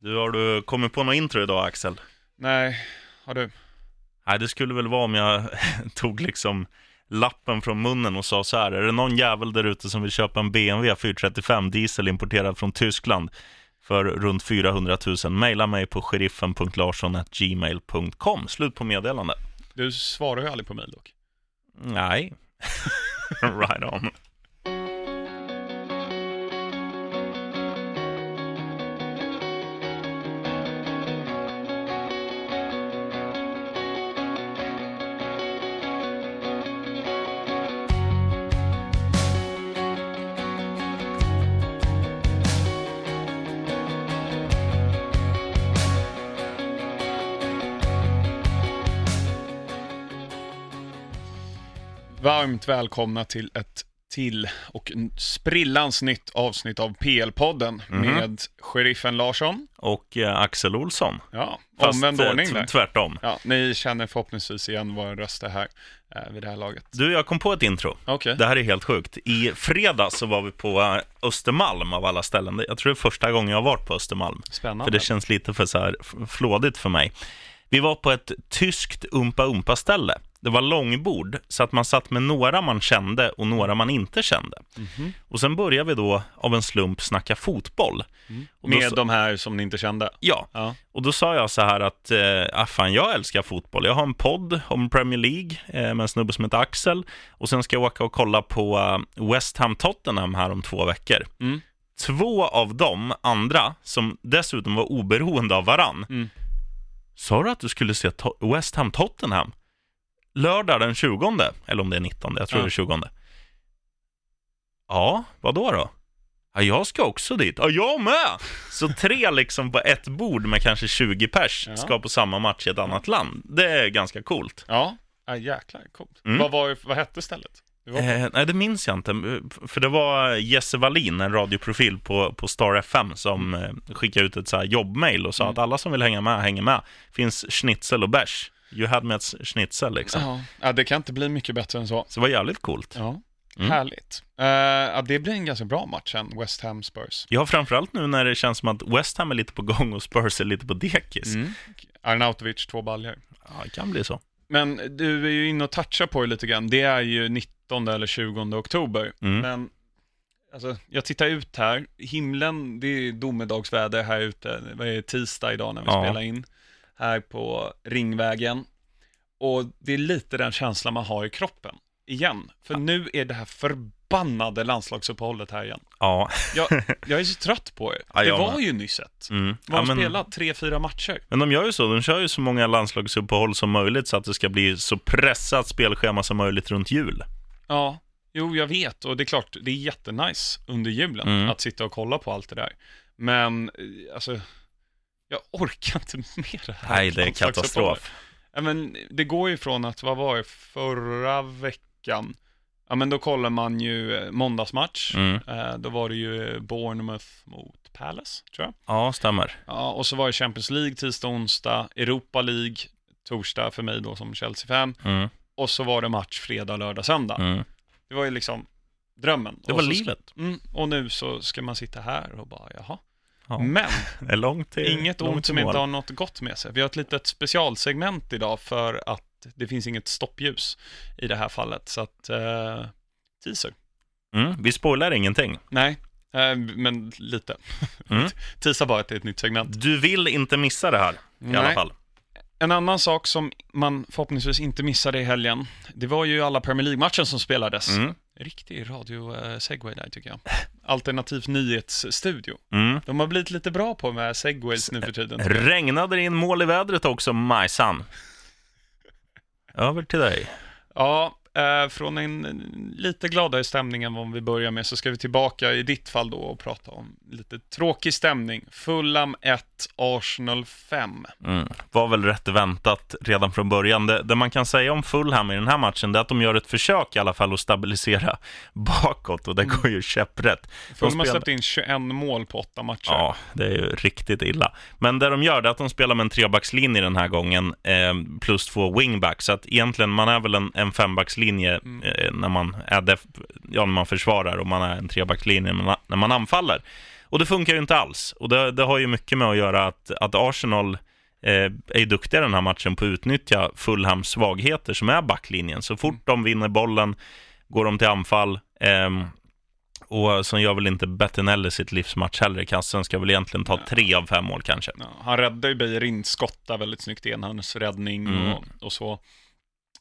Du, har du kommit på något intro idag, Axel? Nej, har du? Nej, det skulle väl vara om jag tog liksom lappen från munnen och sa så här, är det någon jävel där ute som vill köpa en BMW 435 diesel importerad från Tyskland för runt 400 000, mejla mig på sheriffen.larsson.gmail.com. Slut på meddelande. Du svarar ju aldrig på mejl dock. Nej, right on. Varmt välkomna till ett till och sprillans nytt avsnitt av PL-podden med sheriffen Larsson. Och eh, Axel Olsson. Ja, Fast, omvänd eh, ordning där. Tvärtom. Ja, ni känner förhoppningsvis igen våra röster här eh, vid det här laget. Du, jag kom på ett intro. Okej. Det här är helt sjukt. I fredags så var vi på eh, Östermalm av alla ställen. Jag tror det är första gången jag har varit på Östermalm. Spännande. För det känns lite för så här flådigt för mig. Vi var på ett tyskt umpa-umpa-ställe. Det var långbord, så att man satt med några man kände och några man inte kände. Mhm. Och sen började vi då av en slump snacka fotboll. Då Med sa- de här som ni inte kände. Ja, Ja. och då sa jag så här att, ah, fan, jag älskar fotboll. Jag har en podd om Premier League eh, med en snubbe som heter Axel. Och sen ska jag åka och kolla på eh, West Ham Tottenham här om två veckor. Mm. Två av de andra, som dessutom var oberoende av varann, Mm. sa du att du skulle se to- West Ham Tottenham? Lördag den 20, eller om det är 19, jag tror Ja. det är 20. Ja, vad då då? Ja, jag ska också dit. Ja, jag med! Så tre liksom på ett bord med kanske 20 pers Ja. ska på samma match i ett annat land. Det är ganska coolt. Ja, ja jäklar, coolt. Mm. Vad, var, vad hette stället? Eh, nej, det minns jag inte. För det var Jesse Wallin, en radioprofil på, på Star FM, som eh, skickade ut ett så jobbmail och sa Mm. att alla som vill hänga med, hänger med. Finns schnitzel och bärs. You had me at schnitzel liksom. Ja. ja, det kan inte bli mycket bättre än så. Så det var jävligt coolt. Ja, Mm. härligt. Eh, ja, det blir en ganska bra match sen, West Ham Spurs. Ja, framförallt nu när det känns som att West Ham är lite på gång och Spurs är lite på dekis. Mm. Arnautovic, två baljor. Ja, det kan bli så. Men du är ju inne och touchar på det lite grann. Det är ju 19 eller 20 oktober. Mm. Men alltså, jag tittar ut här. Himlen, det är domedagsväder här ute. Vad är det, tisdag idag när vi Ja. spelar in. Här på Ringvägen. Och det är lite den känslan man har i kroppen. Igen. För nu är det här förbannade landslagsuppehållet här igen. Ja, Jag, jag är så trött på det. Ja, det var ju nyss ett. mm. Ja har spelat? Tre, fyra matcher. men de gör ju så. De kör ju så många landslagsuppehåll som möjligt så att det ska bli så pressat spelschema som möjligt runt jul. Ja, jo jag vet och det är klart, det är jättenice under julen Mm. att sitta och kolla på allt det där. Men, eh, alltså, jag orkar inte med det här. Nej, det är katastrof. Ja, men det går ju från att, vad var det, förra veckan, ja men då kollar man ju eh, måndagsmatch, Mm. eh, då var det ju Bournemouth mot Palace, tror jag. Ja, stämmer. Ja, och så var det Champions League tisdag, onsdag, Europa League, torsdag för mig då som Chelsea-fan, Mm. och så var det match fredag, lördag, söndag. Mm. Det var ju liksom drömmen. Det Och var så- livet. Mm, och nu så ska man sitta här och bara, jaha. Ja. Men, inget ont som inte har något gott med sig. Vi har ett litet specialsegment idag för att det finns inget stoppljus i det här fallet. Så att, eh, teaser. Mm. Vi spoilar ingenting. Nej, eh, men lite. Mm. Teaser bara att det är ett nytt segment. Du vill inte missa det här i alla fall. En annan sak som man förhoppningsvis inte missade i helgen, det var ju alla Premier League-matchen som spelades. Mm. Riktig radio-segway där tycker jag. Alternativ nyhetsstudio. Mm. De har blivit lite bra på med segways nu för tiden. Regnade det in mål i vädret också, Majsan? Över till dig. Ja, eh, från en en lite gladare stämning än vad vi börjar med så ska vi tillbaka i ditt fall då och prata om lite tråkig stämning. Fulham 1, Arsenal 5. Mm. Var väl rätt väntat redan från början. Det, det man kan säga om Fulham i den här matchen det är att de gör ett försök i alla fall att stabilisera bakåt och det går ju käpprätt. Fulham har spelar- släppt in 21 mål på 8 matcher. Ja, det är ju riktigt illa. Men det de gör det är att de spelar med en trebackslinje den här gången, eh, plus två wingbacks. Så att egentligen, man är väl en, en fembackslinje eh, när, man är def- ja, när man försvarar och man är en trebackslinje när man, när man anfaller. Och det funkar ju inte alls. Och det, det har ju mycket med att göra att, att Arsenal eh, är ju duktiga den här matchen på att utnyttja Fulhams svagheter som är backlinjen. Så fort de vinner bollen går de till anfall. Eh, och sen gör väl inte Bettinelli sitt livsmatch heller i kassen, ska väl egentligen ta tre av fem mål kanske. Ja, han räddar ju Beijerin skotta väldigt snyggt, enhandsräddning Mm. och, och så.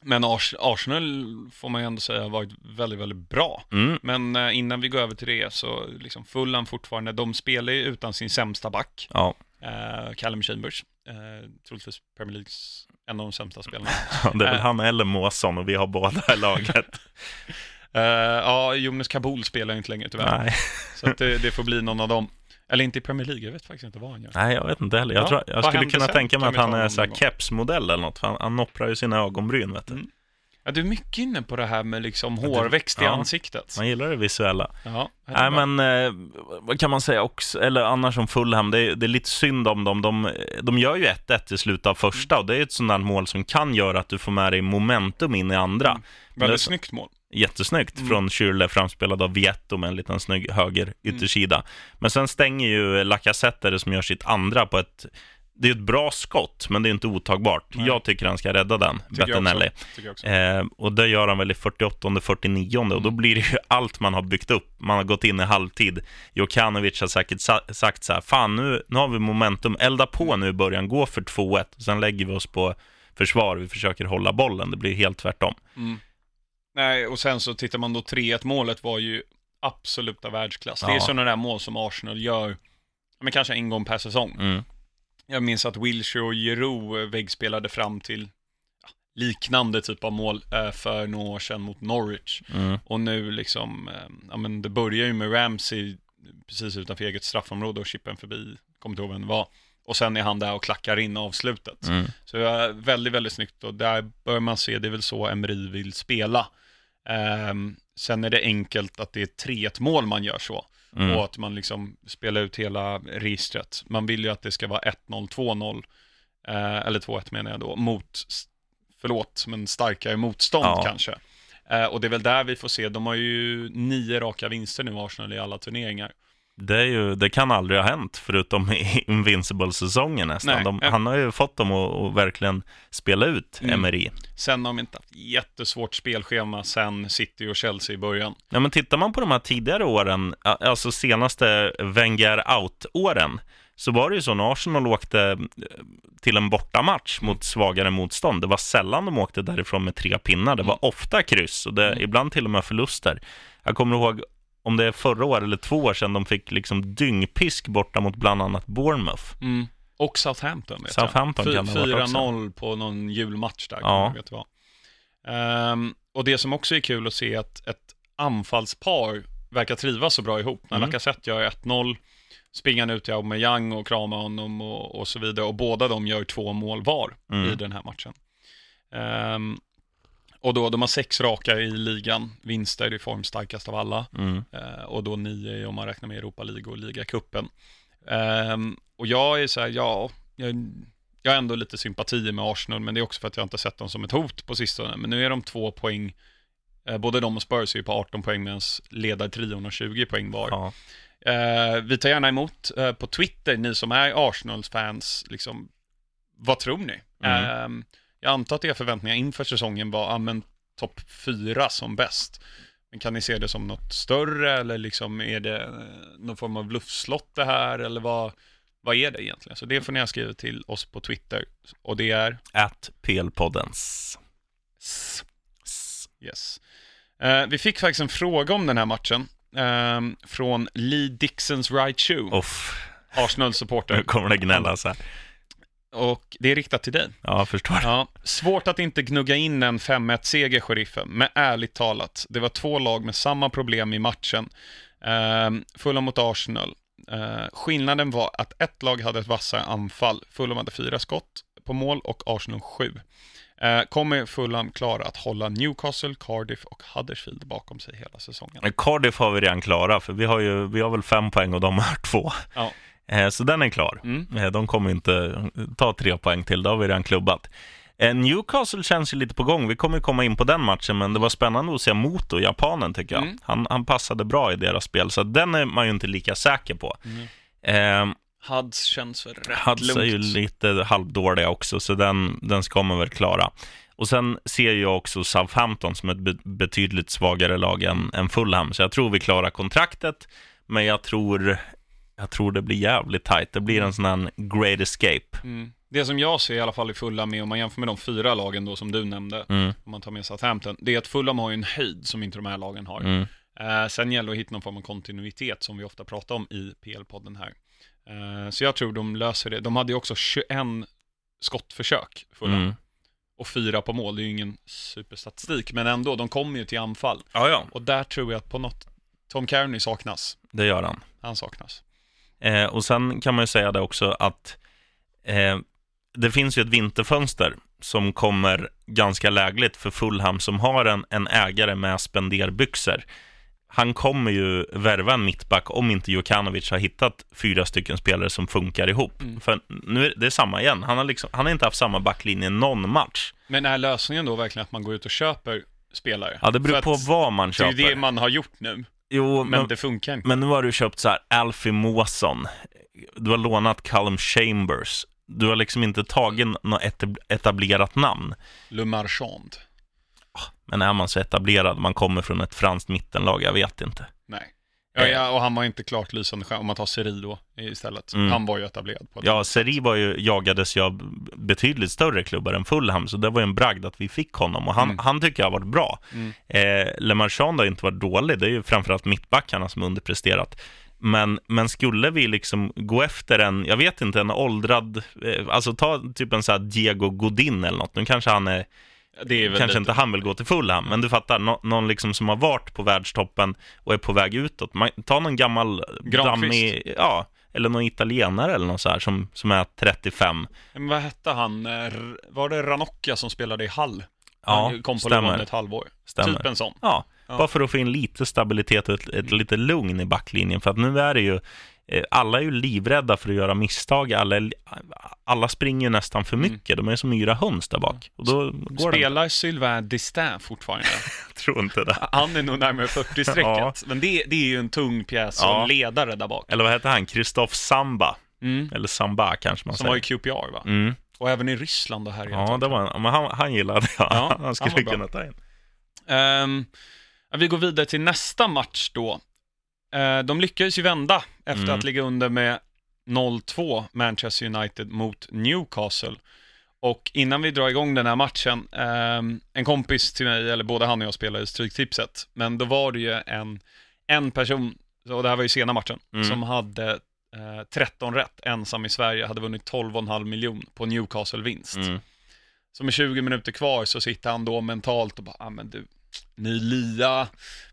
Men Ars Arsenal får man ju ändå säga har varit väldigt, väldigt bra. Mm, Men eh, innan vi går över till det så liksom Fulham fortfarande, de spelar ju utan sin sämsta back, ja, eh, Callum Chambers. Eh, troligtvis Premier Leagues en av de sämsta spelarna. det är väl Äh. han eller Måsson och vi har båda i laget. Eh, ja, Jonas Kabul spelar ju inte längre tyvärr. Nej. Så det, det får bli någon av dem. Eller inte i Premier League, jag vet faktiskt inte vad han gör. Nej, jag vet inte heller. Jag, Ja, tror, jag skulle kunna sen? tänka mig att han är så här kepsmodell eller något, för han, han nopprar ju sina ögonbryn, vet du. Mm. Ja, du är mycket inne på det här med liksom hårväxt i ja. ansiktet. Man gillar det visuella. Ja, Nej, men eh, vad kan man säga också, eller annars om Fulham, det är, det är lite synd om dem. De, de gör ju 1-1 i slutet av första och det är ett sånt där mål som kan göra att du får med dig momentum in i andra. Mm. Väldigt det- snyggt mål. Jättesnyggt Mm. från Schürrle, framspelad av Vietto med en liten snygg höger yttersida. Men sen stänger ju Lacazette som gör sitt andra på ett det är ett bra skott, men det är inte otagbart. Nej. Jag tycker han ska rädda den, Bettinelli. Eh, och det gör han väl i 48-49 och då Mm. blir det ju allt man har byggt upp. Man har gått in i halvtid. Jokanovic har säkert sa sagt så här, fan nu, nu har vi momentum, elda på nu i början, gå för 2-1. Sen lägger vi oss på försvar, vi försöker hålla bollen. Det blir helt tvärtom. Mm. Nej, och sen så tittar man då 3-1 målet var ju absoluta världsklass. Det är Ja. sådana där mål som Arsenal gör, men kanske en gång per säsong. Mm. Jag minns att Wilshire och Giroud eh, väggspelade fram till ja, liknande typ av mål eh, för några år sedan mot Norwich. Mm. Och nu liksom, eh, ja men det börjar ju med Ramsey precis utanför eget straffområde och chippen förbi, kommer inte ihåg vem det var. Och sen är han där och klackar in avslutet. Mm. Så väldigt, väldigt snyggt och där bör man se, det är väl så Emery vill spela. Ehm, sen är det enkelt att det är 3-1 mål man gör så. Mm. Och att man liksom spelar ut hela registret. Man vill ju att det ska vara 1-0, 2-0, eh, eller 2-1 menar jag då, mot, förlåt, men starkare motstånd Ja. kanske. Eh, och det är väl där vi får se, de har ju nio raka vinster nu, Arsenal, i alla turneringar. Det, ju, det kan aldrig ha hänt, förutom i Invincible-säsongen nästan. Nej. De, han har ju fått dem att, att verkligen spela ut Mm. Emery. Sen har de inte haft jättesvårt spelschema sen City och Chelsea i början. Ja, men tittar man på de här tidigare åren, alltså senaste Wenger out-åren, så var det ju så när Arsenal åkte eh, till en bortamatch mot svagare motstånd. Det var sällan de åkte därifrån med tre pinnar. Det var ofta kryss och det, Mm. ibland till och med förluster. Jag kommer ihåg om det är förra året eller två år sedan de fick liksom dyngpisk borta mot bland annat Bournemouth. Mm. Och Southampton vet Southampton jag. kan det ha varit 4-0 på någon julmatch där. Ja. Vet vad. Ehm, och det som också är kul att se är att ett anfallspar verkar trivas så bra ihop. När Mm. Lacazette gör 1-0, springer han ut till Aubameyang och kramar honom och, och så vidare. Och båda de gör två mål var Mm. i den här matchen. Ehm, och då, de har sex raka i ligan, vinster i form starkast av alla. Mm. Eh, och då nio om man räknar med Europa League och ligacupen. Ehm, och jag är så här, ja, jag, jag har ändå lite sympatier med Arsenal, men det är också för att jag inte sett dem som ett hot på sistone. Men nu är de två poäng, eh, både de och Spurs är ju på 18 poäng, medan ledartrion har 20 poäng var. Ja. Eh, vi tar gärna emot eh, på Twitter, ni som är Arsenals fans, liksom, vad tror ni? Mm. Jag antar att era förväntningar inför säsongen var, ja men topp fyra som bäst. Men kan ni se det som något större eller liksom är det eh, någon form av luftslott det här eller vad, vad är det egentligen? Så det får ni ha skrivit till oss på Twitter och det är At PL-poddens. Yes. Eh, vi fick faktiskt en fråga om den här matchen ehm, från Lee Dixons Right Shoe, Arsenal-supporter. nu kommer det gnällas här. Och det är riktat till dig. Ja, jag förstår. Ja, svårt att inte gnugga in en 5-1-seger, sheriffen. Men ärligt talat, det var två lag med samma problem i matchen. Um, Fulham mot Arsenal. Eh, skillnaden var att ett lag hade ett vassare anfall. Fulham hade fyra skott på mål och Arsenal sju. Eh, kommer Fulham klara att hålla Newcastle, Cardiff och Huddersfield bakom sig hela säsongen? Cardiff har vi redan klara, för vi har ju vi har väl fem poäng och de har två. Ja. Eh, Så den är klar. Mm. Eh, De kommer inte ta tre poäng till, det har vi redan klubbat. Eh, Newcastle känns ju lite på gång. Vi kommer komma in på den matchen, men det var spännande att se Moto, japanen, tycker jag. Mm. Han, han passade bra i deras spel, så den är man ju inte lika säker på. Mm. Eh, Huds känns väl rätt Huds är ju lugnt. lite halvdåliga också, så den, den ska man väl klara. Och sen ser jag också Southampton som ett be betydligt svagare lag än, än Fulham, så jag tror vi klarar kontraktet, men jag tror, jag tror det blir jävligt tight. Det blir en sån här great escape. Mm. Det som jag ser i alla fall i Fulham med, om man jämför med de fyra lagen då som du nämnde, Mm, om man tar med Southampton, det är att Fulham har ju en höjd som inte de här lagen har. mm, Eh, sen gäller det att hitta någon form av kontinuitet som vi ofta pratar om i PL-podden här. Eh, så jag tror de löser det. De hade ju också 21 skottförsök, Fulham, mm. och fyra på mål. Det är ju ingen superstatistik, men ändå, de kommer ju till anfall. Ja, ja, Och där tror jag att på något, Tom Kearney saknas. det gör han. Han saknas. Eh, och sen kan man ju säga det också att eh, det finns ju ett vinterfönster som kommer ganska lägligt för Fulham som har en, en ägare med spenderbyxor. Han kommer ju värva en mittback om inte Jokanovic har hittat fyra stycken spelare som funkar ihop. Mm. För nu är det samma igen. Han har, liksom, han har inte haft samma backlinje någon match. Men är lösningen då verkligen att man går ut och köper spelare? Ja, det beror på vad man Det är köper. det man har gjort nu, Jo, men, men, det funkar inte. men nu har du köpt så här Alfie Måsson. Du har lånat Callum Chambers. Du har liksom inte tagit något etab- etablerat namn. Le Marchand. Men är man så etablerad, man kommer från ett franskt mittenlag, jag vet inte. Nej. Ja, ja, och han var inte klart lysande stjärna, om man tar Seri då istället. Mm. Han var ju etablerad på det. Ja, Seri var ju, jagades ju av betydligt större klubbar än Fulham, så det var ju en bragd att vi fick honom. Och han, Mm. han tycker jag har varit bra. Mm. Eh, Le Marchand har inte varit dålig, det är ju framförallt mittbackarna som underpresterat. Men, men skulle vi liksom gå efter en, jag vet inte, en åldrad, eh, alltså ta typ en sån här Diego Godin eller något. Nu kanske han är, Det kanske inte han vill gå till Fulham, men du fattar, nå, någon liksom som har varit på världstoppen och är på väg utåt. Man, ta någon gammal dammig, ja, eller någon italienare eller något så här som, som är 35. Men vad hette han? Eh, Var det Ranocchia som spelade i Hall? Ja, Han kom på stämmer. ett halvår. Stämmer. Typ en sån. Ja, Ja. bara för att få in lite stabilitet och ett, ett lite lugn i backlinjen. För att nu är det ju, alla är ju livrädda för att göra misstag. Alla, alla springer nästan för Mm. mycket. De är som yra höns där bak. Och då går. Spelar Sylvain Distin fortfarande? Jag tror inte det. Han är nog närmare 40-strecket. Ja. Men det, det är ju en tung pjäs som Ja. ledare där bak. Eller vad heter han? Christoph Samba. Mm. Eller Samba kanske man Som var säger. i QPR va? Mm. Och även i Ryssland och här Ja, det var en, men han, han gillade jag. Ja, han han skulle var bra. kunna ta in. Ja, vi går vidare till nästa match då. Eh, de lyckades ju vända efter Mm. att ligga under med 0-2 Manchester United mot Newcastle. Och innan vi drar igång den här matchen, ehm, en kompis till mig, eller både han och jag spelade i Stryktipset, men då var det ju en, en person, och det här var ju sena matchen, Mm. som hade eh, 13 rätt, ensam i Sverige, hade vunnit 12,5 miljon på Newcastle-vinst. Mm. Så med 20 minuter kvar så sitter han då mentalt och bara, ah, men du, ny lia,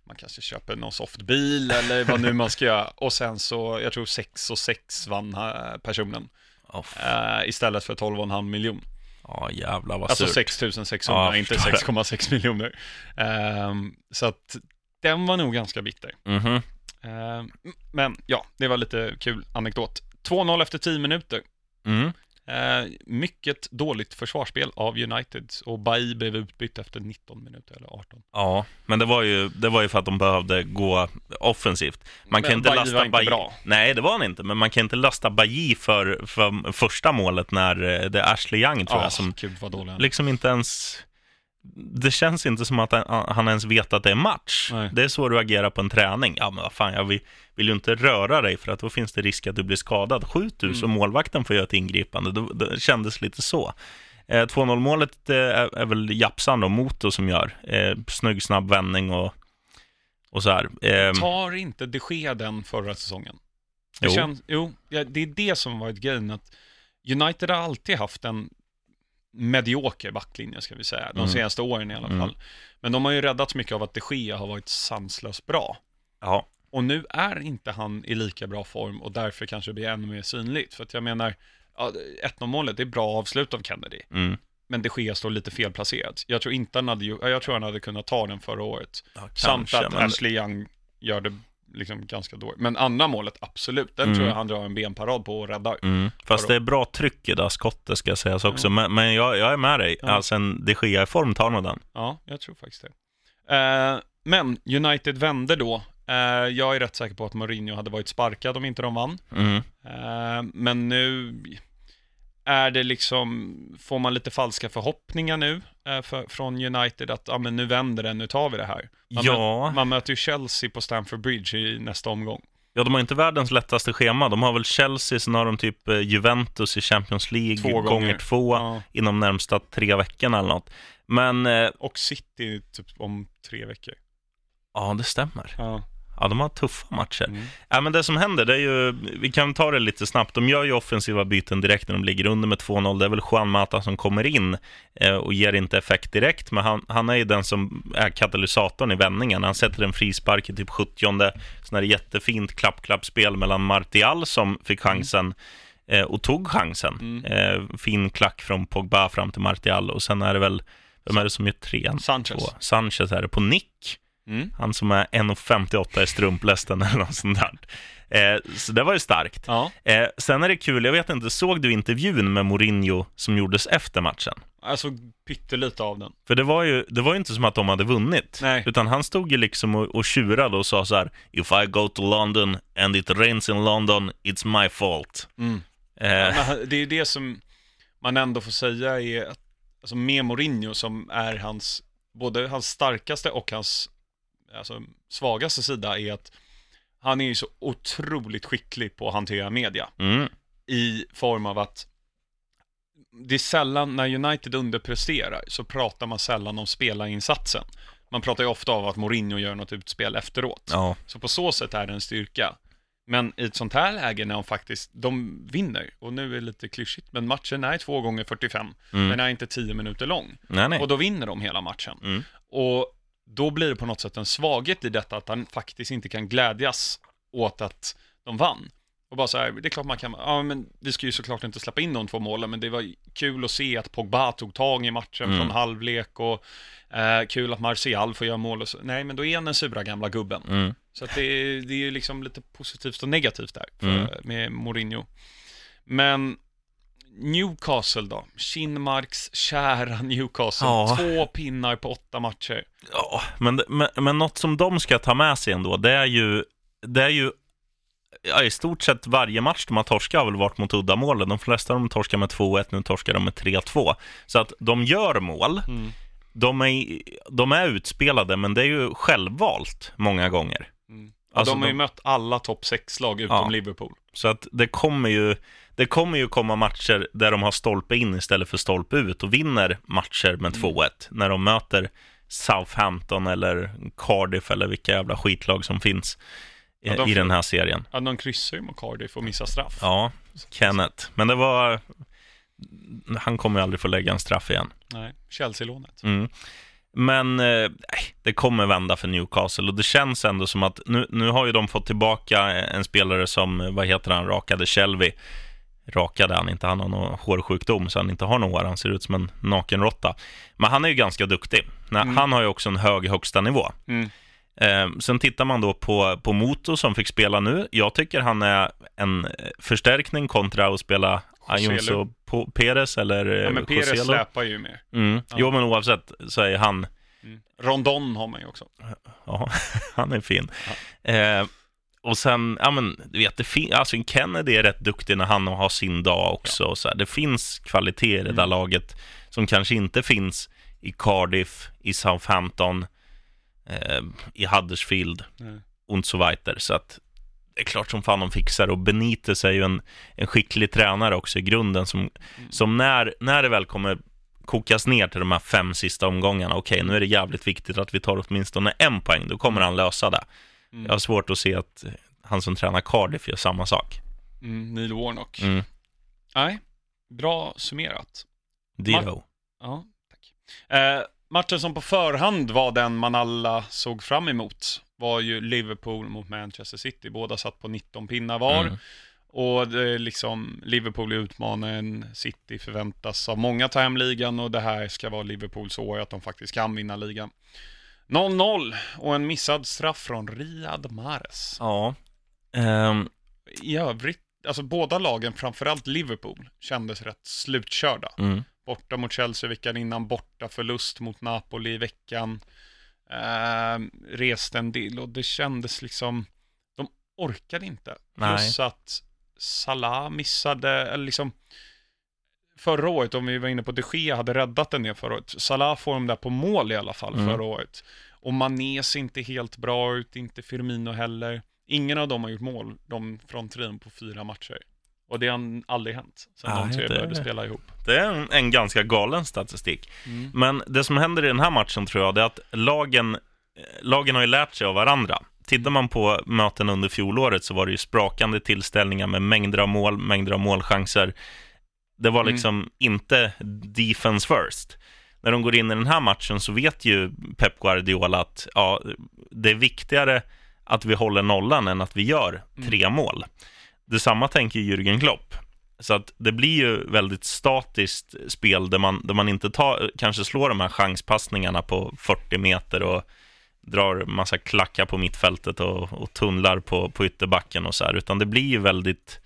man kanske köper någon softbil eller vad nu man ska göra. Och sen så, jag tror 6 och 6 vann eh, personen Oh, eh, istället för 12,5 miljon. ja, jävlar vad Alltså surt. 6600, Ja, jag inte förstår det. 6,6 miljoner. Ehm, så att den var nog ganska bitter. Mhm. Ehm, men ja, det var lite kul anekdot. 2-0 efter 10 minuter. Mm. Eh, mycket dåligt försvarsspel av United och Bailly blev utbytt efter 19 minuter eller 18. Ja, men det var, ju, det var ju för att de behövde gå offensivt. Man Men kan inte Bailly lasta var inte Bailly. bra. Nej, det var han inte, men man kan inte lasta Bailly för, för första målet när eh, det är Ashley Young, tror Ah, jag, som Gud vad dålig liksom inte ens... Det känns inte som att han, ens vet att det är match. Nej. Det är så du agerar på en träning. Ja, men vad fan, jag vill, vill ju inte röra dig för att då finns det risk att du blir skadad. Skjut du Mm. så målvakten får göra ett ingripande. Det, det kändes lite så. Eh, 2-0 målet eh, är, väl Japsan då, Moto som gör. Eh, snygg, snabb vändning och, och så här. Eh, Tar inte de Gea den förra säsongen? Det Jo. Känns, jo, det är det som varit grejen. Att United har alltid haft en medioker backlinje, ska vi säga. De Mm. senaste åren i alla Mm. fall. Men de har ju räddats mycket av att de Gea har varit sanslöst bra. ja, Och nu är inte han i lika bra form och därför kanske det blir ännu mer synligt. För att jag menar, ja, 1-0 målet, det är bra avslut av Kennedy. mm. Men de Gea står lite felplacerad. Jag tror inte han hade, jag tror han hade kunnat ta den förra året. ja Samt kanske, att men- Ashley Young gör det liksom ganska dåligt. Men andra målet, absolut. Den Mm. tror jag han drar en benparad på och räddar. Mm. Fast det är bra tryck i det där skottet ska sägas också. Men, men jag, jag är med dig. Ja. Alltså en de Gea i form tar nog den. Ja, jag tror faktiskt det. Eh, men United vände då. Eh, jag är rätt säker på att Mourinho hade varit sparkad om inte de vann. Mm. Eh, men nu är det liksom, får man lite falska förhoppningar nu eh, för, från United att ja, men nu vänder det, nu tar vi det här. Man, Ja. mö- man möter ju Chelsea på Stamford Bridge i nästa omgång. Ja, de har inte världens lättaste schema. De har väl Chelsea, sen har de typ eh, Juventus i Champions League Två gånger. gånger två Ja. inom närmsta tre veckorna eller något. Men, eh, Och City typ om tre veckor. ja det stämmer. Ja. Ja, de har tuffa matcher. Mm. Ja, men det som händer, det är ju, vi kan ta det lite snabbt. De gör ju offensiva byten direkt när de ligger under med 2-0. Det är väl Juan Mata som kommer in eh, och ger inte effekt direkt, men han, han är ju den som är katalysatorn i vändningen. Han sätter en frispark i typ 70 Sen är det jättefint klapp-klapp-spel mellan Martial som fick chansen eh, och tog chansen. Mm. Eh, fin klack från Pogba fram till Martial och sen är det väl, vem är det som gör trean? Sanchez. Två. Sanchez är det på nick. Mm. Han som är 1,58 i strumplästen eller något sånt där. Eh, så det var ju starkt. Ja, Eh, sen är det kul, jag vet inte, såg du intervjun med Mourinho som gjordes efter matchen? alltså pyttelite av den. För det var ju, det var ju inte som att de hade vunnit. Nej. Utan han stod ju liksom och, och tjurade och sa så här If I go to London and it rains in London, it's my fault. Mm. Eh, han- det är ju det som man ändå får säga är att, alltså med Mourinho som är hans, både hans starkaste och hans alltså, svagaste sida är att han är ju så otroligt skicklig på att hantera media. mm, I form av att det är sällan, när United underpresterar, så pratar man sällan om spelarinsatsen. Man pratar ju ofta om att Mourinho gör något utspel efteråt. ja, Så på så sätt är det en styrka. Men i ett sånt här läge när de faktiskt, de vinner, och nu är det lite klyschigt, men matchen är två gånger 45, mm. den är inte 10 minuter lång. nej, nej. Och då vinner de hela matchen. Mm. Och då blir det på något sätt en svaghet i detta att han faktiskt inte kan glädjas åt att de vann. Och bara så här, det är klart man kan, ja men vi ska ju såklart inte släppa in de två målen, men det var kul att se att Pogba tog tag i matchen Mm. från halvlek och eh, kul att Martial får göra mål och så. Nej, men då är han den sura gamla gubben. Mm. Så att det, är- det är ju liksom lite positivt och negativt där för, Mm. med Mourinho. Men Newcastle då? Kinmarks kära Newcastle. Ja. Två pinnar på åtta matcher. Ja, men, men, men något som de ska ta med sig ändå, det är ju, det är ju ja, i stort sett varje match de har torskat har väl varit mot uddamålen. De flesta av dem torskar med 2-1, nu torskar de med 3-2. Så att de gör mål, Mm. de är, de är utspelade, men det är ju självvalt många gånger. Mm. Alltså, de har ju de- mött alla topp 6-lag utom Ja. Liverpool. Så att det kommer ju det kommer ju komma matcher där de har stolpe in istället för stolpe ut och vinner matcher med 2-1 när de möter Southampton eller Cardiff eller vilka jävla skitlag som finns i, Ja, de i den här serien. Ja, de kryssar ju mot Cardiff och missar straff. Ja, Kenneth. Men det var... Han kommer ju aldrig få lägga en straff igen. Nej, Chelsea-lånet. Mm. Men eh, det kommer vända för Newcastle och det känns ändå som att nu, nu har ju de fått tillbaka en spelare som, vad heter han, rakade Shelby. Rakade han inte, han har någon hårsjukdom så han inte har någon hår, han ser ut som en nakenråtta. Men han är ju ganska duktig. Mm. Han har ju också en hög högsta nivå. Mm. Eh, sen tittar man då på, på Moto som fick spela nu. Jag tycker han är en förstärkning kontra att spela. Ayunso Po- Perez eller Ja, eh, men Perez Joselu. släpar ju mer. Mm. Ja. Jo, men oavsett så är han, Mm. Rondon har man ju också. ja, han är fin. Eh, och sen, ja men, du vet, det fin- alltså Kennedy är rätt duktig när han har sin dag också. Och så här. Det finns kvalitet i det där Mm. laget som kanske inte finns i Cardiff, i Southampton, eh, i Huddersfield Nej. och så vidare. Så att det är klart som fan de fixar och Benitez är ju en, en skicklig tränare också i grunden som, som när, när det väl kommer kokas ner till de här fem sista omgångarna, okej nu är det jävligt viktigt att vi tar åtminstone en poäng, då kommer han lösa det. Mm. Jag har svårt att se att han som tränar Cardiff gör samma sak. Mm, Neil Warnock. Mm. Nej, bra summerat. Dio. Ja, tack. Eh, matchen som på förhand var den man alla såg fram emot var ju Liverpool mot Manchester City. Båda satt på 19 pinnar var. Mm. Och det är liksom, Liverpool utmanar en City förväntas av många ta hem ligan och det här ska vara Liverpools år att de faktiskt kan vinna ligan. 0-0 och en missad straff från Riyad Mahrez. Ja. Ehm, I övrigt, alltså båda lagen, framförallt Liverpool, kändes rätt slutkörda. mm. Borta mot Chelsea veckan innan, borta förlust mot Napoli i veckan. Eh, reste en del och det kändes liksom, de orkade inte. Nej. Plus att Salah missade, eller liksom, förra året, om vi var inne på de Gea hade räddat den ner förra året. Salah får dem där på mål i alla fall Mm. förra året. Och Mané ser inte helt bra ut, inte Firmino heller. Ingen av dem har gjort mål, de från trion på fyra matcher. Och det har aldrig hänt sen de Nej, tre det- började spela ihop. Det är en, en ganska galen statistik. Mm. Men det som händer i den här matchen tror jag, det är att lagen, lagen har ju lärt sig av varandra. Tittar man på möten under fjolåret så var det ju sprakande tillställningar med mängder av mål, mängder av målchanser. Det var Mm. liksom inte defense first. När de går in i den här matchen så vet ju Pep Guardiola att ja, det är viktigare att vi håller nollan än att vi gör tre mål. Detsamma tänker Jürgen Klopp. Så att det blir ju väldigt statiskt spel där man, där man inte tar, kanske slår de här chanspassningarna på 40 meter och drar massa klackar på mittfältet och, och tunnlar på, på ytterbacken och så här, utan det blir ju väldigt,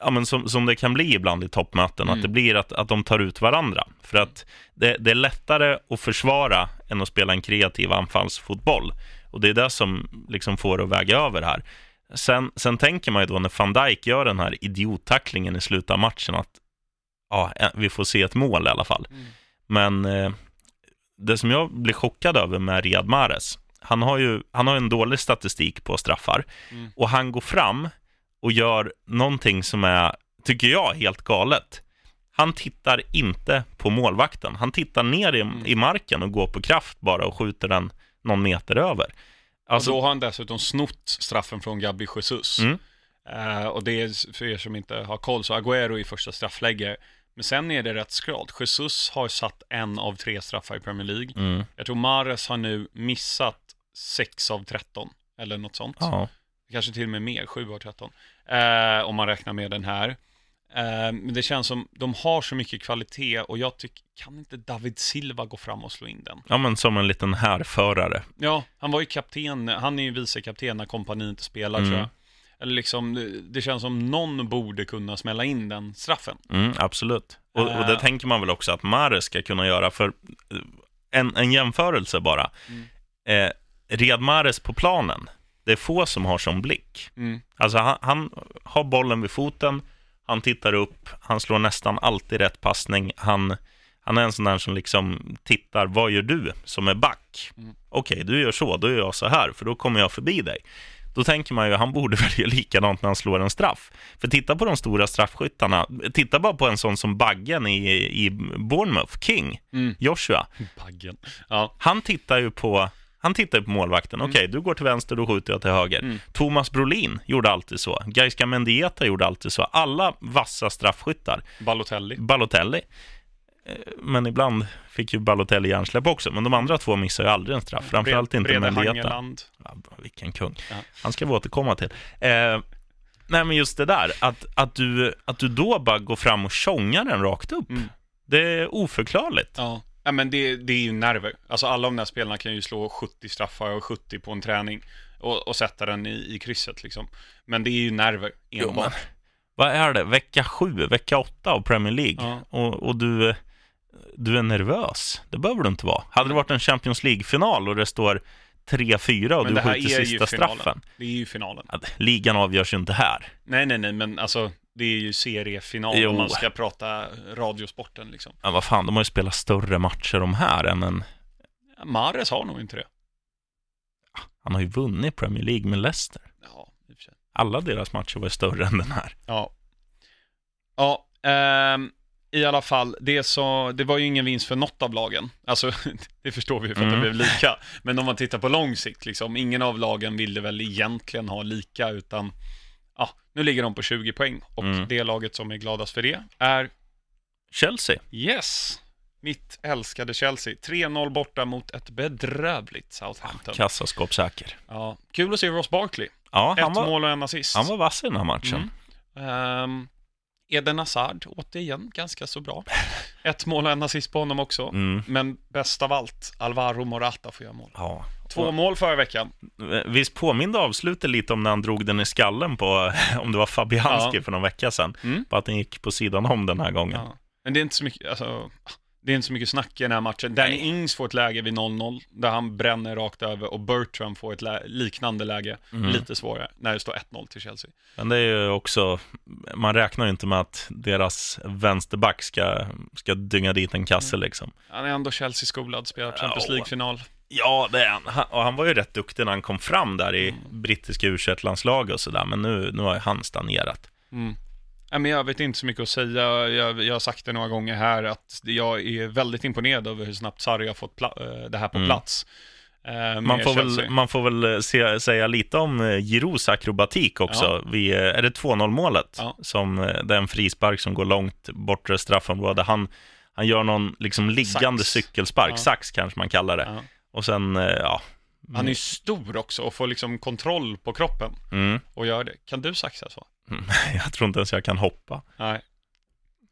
ja men som, som det kan bli ibland i toppmöten, Mm. att det blir att, att de tar ut varandra. För att det, det är lättare att försvara än att spela en kreativ anfallsfotboll. Och det är det som liksom får att väga över här. Sen, sen tänker man ju då när van Dijk gör den här idiottacklingen i slutet av matchen att ja, eh, vi får se ett mål i alla fall. Mm. Men eh, det som jag blir chockad över med Riyad Mahrez, han har ju han har en dålig statistik på straffar Mm. och han går fram och gör någonting som är, tycker jag, helt galet. Han tittar inte på målvakten. Han tittar ner i, Mm. i marken och går på kraft bara och skjuter den någon meter över. Alltså, och då har han dessutom snott straffen från Gabi Jesus. Mm. Eh, och det är för er som inte har koll, så Agüero i första straffläge. Men sen är det rätt skralt. Jesus har satt en av tre straffar i Premier League. mm, Jag tror Mares har nu missat 6 av 13, eller något sånt. ja. Kanske till och med mer, 7 av 13. Eh, om man räknar med den här. Eh, men det känns som, de har så mycket kvalitet och jag tycker, kan inte David Silva gå fram och slå in den? ja, men som en liten härförare. Ja, han var ju kapten, han är ju vicekapten när kompani inte spelar Mm. tror jag. Eller liksom, det, känns som någon borde kunna smälla in den straffen. Mm, absolut. Och, och det Eh. tänker man väl också att Mahrez ska kunna göra, för eh, en, en jämförelse bara. Mm. Eh, Riyad Mahrez på planen, det är få som har som blick. Mm. Alltså han, han har bollen vid foten, han tittar upp, han slår nästan alltid rätt passning. Han, han är en sån där som liksom tittar, vad gör du som är back? Mm. Okej, du gör så, då gör jag så här, för då kommer jag förbi dig. Då tänker man ju, han borde välja likadant när han slår en straff. För titta på de stora straffskyttarna, titta bara på en sån som Baggen i, i Bournemouth, King, Mm. Joshua. Baggen. Ja. Han tittar ju på, han tittar på målvakten. Okej, du går till vänster, då skjuter jag till höger. Mm. Thomas Brolin gjorde alltid så. Gaiska Mendieta gjorde alltid så. Alla vassa straffskyttar. Balotelli. Balotelli. Eh, Men ibland fick ju Balotelli hjärnsläpp också. Men de andra två missar ju aldrig en straff. Framförallt inte Brede Mendieta. Ja, vilken kung. Ja. Han ska vi återkomma till. Eh, nej, men just det där. Att, att, du, att du då bara går fram och tjongar den rakt upp. Mm. Det är oförklarligt. Ja. Ja, men det, det är ju nerver. Alltså alla de där spelarna kan ju slå 70 straffar och 70 på en träning och, och sätta den i, i krysset liksom. Men det är ju nerver Jo, enbart. men, vad är det? Vecka sju, vecka åtta av Premier League. Ja. Och, och du, du är nervös. Det behöver du inte vara. Hade det varit en Champions League-final och det står 3-4 och Men du skjuter sista straffen. Det är ju finalen. Ligan avgörs ju inte här. Nej, nej, nej, men alltså det är ju seriefinal Jo. om man ska prata radiosporten liksom. Ja, vad fan, de har ju spelat större matcher de här än en... Mares har nog inte det. Han har ju vunnit Premier League med Leicester. Ja, i och för sig. Alla deras matcher var större än den här. Ja. Ja, ehm, i alla fall, det, så, det var ju ingen vinst för något av lagen. Alltså, det förstår vi ju för att Mm. det blev lika. Men om man tittar på lång sikt, liksom, ingen av lagen ville väl egentligen ha lika, utan ja, nu ligger de på 20 poäng. Och Mm. det laget som är gladast för det är, Chelsea. yes, mitt älskade Chelsea. 3-0 borta mot ett bedrövligt Southampton. Kassaskåpssäker. Ja, kul att se Ross Barkley. Ja, Ett var, mål och en assist. han var vass i den här matchen. Mm. Ehm, Eden Hazard, återigen, ganska så bra. Ett mål och en assist på honom också. Mm. Men bäst av allt, Alvaro Morata får göra mål. Ja. Två mål förra veckan. Visst påminde avslutet lite om när han drog den i skallen på, om det var Fabianski Ja. för någon vecka sedan, Mm. på att den gick på sidan om den här gången. Ja. Men det är inte så mycket, alltså, det är inte så mycket snack i den här matchen. Danny. Ings får ett läge vid 0-0, där han bränner rakt över, och Bertram får ett lä- liknande läge, Mm. lite svårare, när det står 1-0 till Chelsea. Men det är ju också, man räknar ju inte med att deras vänsterback ska, ska dynga dit en kasse liksom. Han är ändå Chelsea-skolad, spelar Champions. League-final. Ja, det är han. Han- Och han var ju rätt duktig när han kom fram där i Mm. brittiska u landslaget och sådär, men nu, nu har ju han stagnerat. Mm. Ja, men jag vet inte så mycket att säga. Jag, jag har sagt det några gånger här att jag är väldigt imponerad över hur snabbt Sarri har fått eh, det här på Mm. plats. eh, Man får, Chelsea. väl, man får väl se, säga lite om eh, Giroud akrobatik också. Vi, eh, är det 2-0 målet? Ja. Som, eh, det är en frispark som går långt bortre straffområde. Han, han gör någon liksom liggande Sax. cykelspark, Ja. sax kanske man kallar det. Ja. Och sen, eh, ja. Han är ju stor också och får liksom kontroll på kroppen Mm. och gör det. Kan du saxa så? Mm. Jag tror inte ens jag kan hoppa. Nej.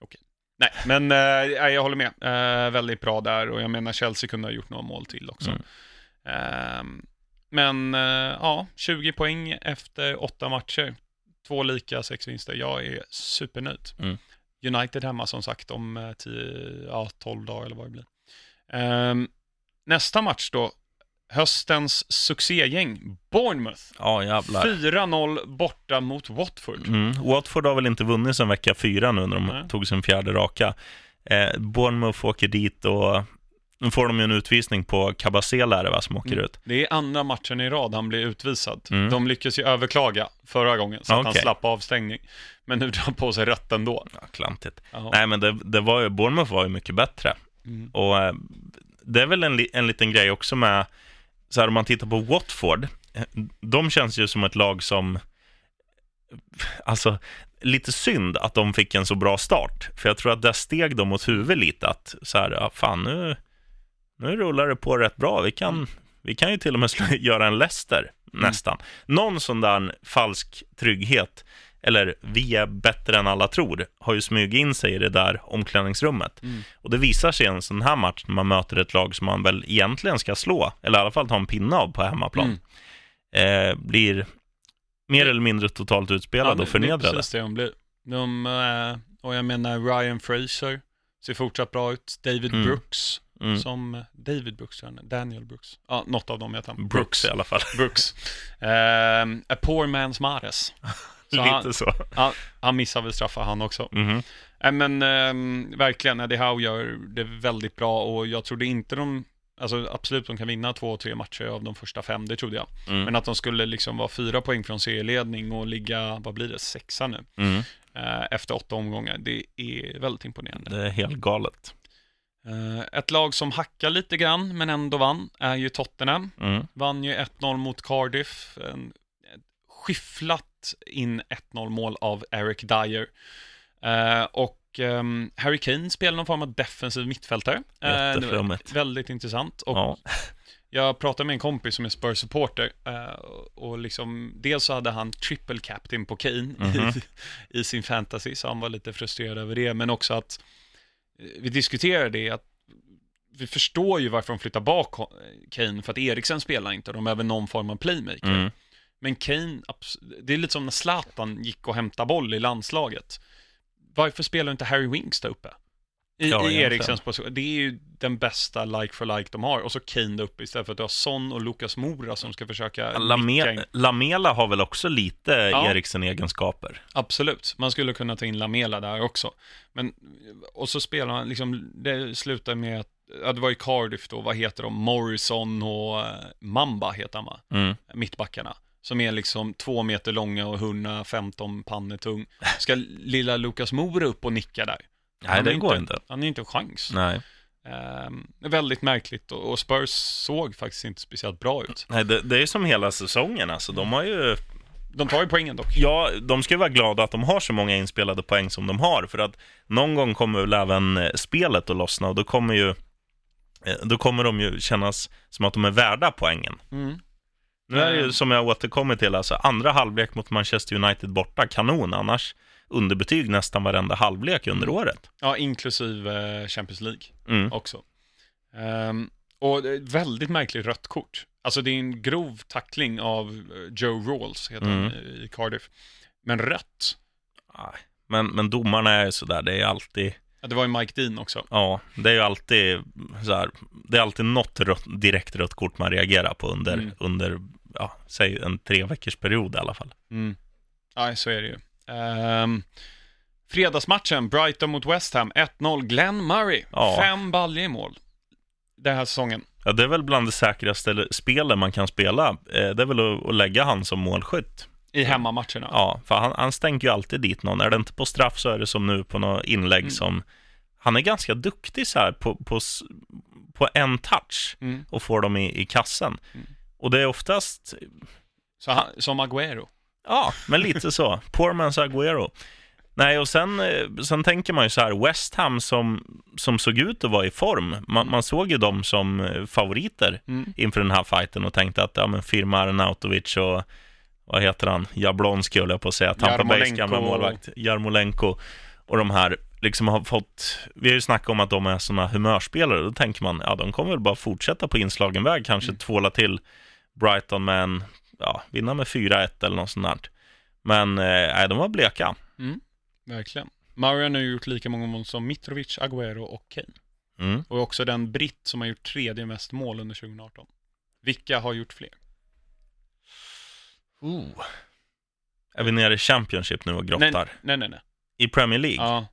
Okej. Nej, men eh, jag håller med. Eh, väldigt bra där och jag menar Chelsea kunde ha gjort några mål till också. Mm. Ehm, men eh, ja, 20 poäng efter åtta matcher. Två lika, sex vinster. Jag är supernöjd. Mm. United hemma som sagt om eh, 10, ja, 12 dagar eller vad det blir. Ehm, nästa match då. Höstens succégäng, Bournemouth. Ja, jävlar. 4-0 borta mot Watford. Mm. Watford har väl inte vunnit sedan vecka fyra nu när de Nej. tog sin fjärde raka. Eh, Bournemouth åker dit och nu får de ju en utvisning på Cabasela är det va, som åker Mm. ut. Det är andra matchen i rad han blir utvisad. Mm. De lyckas ju överklaga förra gången, så att han Okej. slapp avstängning. Men nu drar han på sig rätt ändå. Ja, klantigt. Jaha. Nej, men det, det var ju, Bournemouth var ju mycket bättre. Mm. Och eh, det är väl en, en liten grej också med, så här om man tittar på Watford, de känns ju som ett lag som, alltså, lite synd att de fick en så bra start. För jag tror att det steg dem åt huvudet lite, att så här, ja fan nu, nu rullar det på rätt bra. Vi kan, vi kan ju till och med göra en Leicester, nästan. Någon sån där falsk trygghet, eller vi är bättre än alla tror, har ju smugit in sig i det där omklädningsrummet. Mm. Och det visar sig i en sån här match när man möter ett lag som man väl egentligen ska slå, eller i alla fall ta en pinne av på hemmaplan. Mm. Eh, blir mer eller mindre totalt utspelade och det är förnedrade. precis det de blir. De, eh, och jag menar Ryan Fraser ser fortsatt bra ut. David Mm. Brooks, Mm. som David Brooks, Daniel Brooks. Ja, något av dem heter han. Brooks i alla fall. Brooks. Eh, a poor man's Mares. Lite han, så. han, han missar väl straffar han också. Mhm. Nej men ehm, verkligen, Eddie Howe gör det väldigt bra och jag trodde inte de, alltså absolut de kan vinna två, tre matcher av de första fem, det trodde jag. Mm. Men att de skulle liksom vara fyra poäng från serieledning och ligga, vad blir det, sexa nu, Mm. eh, efter åtta omgångar, det är väldigt imponerande. Det är helt galet. Eh, ett lag som hackar lite grann, men ändå vann, är ju Tottenham. Mm. Vann ju 1-0 mot Cardiff. En, skifflat in 1-0 mål av Eric Dyer. Eh, och ehm, Harry Kane spelar någon form av defensiv mittfältare. Jätteflummigt. väldigt intressant. Och Ja. Jag pratade med en kompis som är Spurs-supporter eh, och liksom, dels så hade han triple captain på Kane Mhm. i, i sin fantasy, så han var lite frustrerad över det, men också att vi diskuterade det, att vi förstår ju varför de flyttar bak Kane, för att Eriksen spelar inte, de behöver någon form av playmaker. Mm. Men Kane, det är lite som när Zlatan gick och hämtade boll i landslaget. Varför spelar inte Harry Winks där uppe? I, Ja, i. Eriksens position. Det är ju den bästa like for like de har. Och så Kane där uppe istället för att du har Son och Lucas Mora som ska försöka Lame. Lamela har väl också lite Ja. Eriksen-egenskaper. Absolut, man skulle kunna ta in Lamela där också. Men, och så spelar man, liksom, det slutar med att, ja, det var i Cardiff då, vad heter de, Morrison och eh, Mamba heter han va? Mm. mittbackarna. Som är liksom två meter långa och 115 pannor tung. Ska lilla Lukas Mora upp och nicka där? Nej, det går inte. Han har inte en chans. Nej. Ehm, väldigt märkligt och, och Spurs såg faktiskt inte speciellt bra ut. Nej, det, det är som hela säsongen alltså. De har ju, De tar ju poängen dock. ja, de ska ju vara glada att de har så många inspelade poäng som de har. För att någon gång kommer väl även eh, spelet att lossna och då kommer ju, eh, då kommer de ju kännas som att de är värda poängen. Mm. Nu är det ju Mm. som jag återkommer till, alltså andra halvlek mot Manchester United borta, kanon. Annars, underbetyg nästan varenda halvlek under året. Ja, inklusive eh, Champions League Mm. också. Ehm, och väldigt märkligt rött kort. Alltså det är en grov tackling av eh, Joe Rawls, heter han, Mm. i Cardiff. Men rött. Nej. Men, men domarna är sådär, det är alltid, Ja, det var ju Mike Dean också. ja, det är ju alltid så här, det är alltid något rött, direkt rött kort man reagerar på under, Mm. under ja, säg en tre veckors period i alla fall. Mm. Ja, så är det ju. Ehm, fredagsmatchen, Brighton mot West Ham, 1-0, Glenn Murray. Ja. Fem baljor i mål. Den här säsongen. Ja, det är väl bland det säkraste spelen man kan spela. Eh, Det är väl att, att lägga han som målskytt. I hemmamatcherna. Ja, för han, han stänker ju alltid dit någon. Är det inte på straff så är det som nu på något inlägg Mm. som... Han är ganska duktig så här på, på, på en touch Mm. och får dem i, i kassen. Mm. Och det är oftast, Så han, som Agüero. ja, men lite så. Poor man's Agüero. Nej, och sen, eh, sen tänker man ju så här, West Ham som, som såg ut att vara i form, man, man såg ju dem som eh, favoriter Mm. inför den här fighten och tänkte att ja, men Firma Arnautovic och vad heter han, Jablonski höll jag på att säga, Tampa Bays Jarmolenko. gamla målvakt, Jarmolenko och de här liksom har fått, vi har ju snackat om att de är sådana humörspelare, då tänker man, ja de kommer väl bara fortsätta på inslagen väg, kanske Mm. tvåla till Brighton med en, ja, vinna med 4-1 eller något sånt där. Men eh, nej, de var bleka. Verkligen. Murray har gjort lika många mål som Mitrovic, Agüero och Kane. Mm. Och också den britt som har gjort tredje mest mål under 2018. Vilka har gjort fler? Oh. Är vi nere i Championship nu och grottar? Nej, nej, nej. nej. I Premier League? Ja,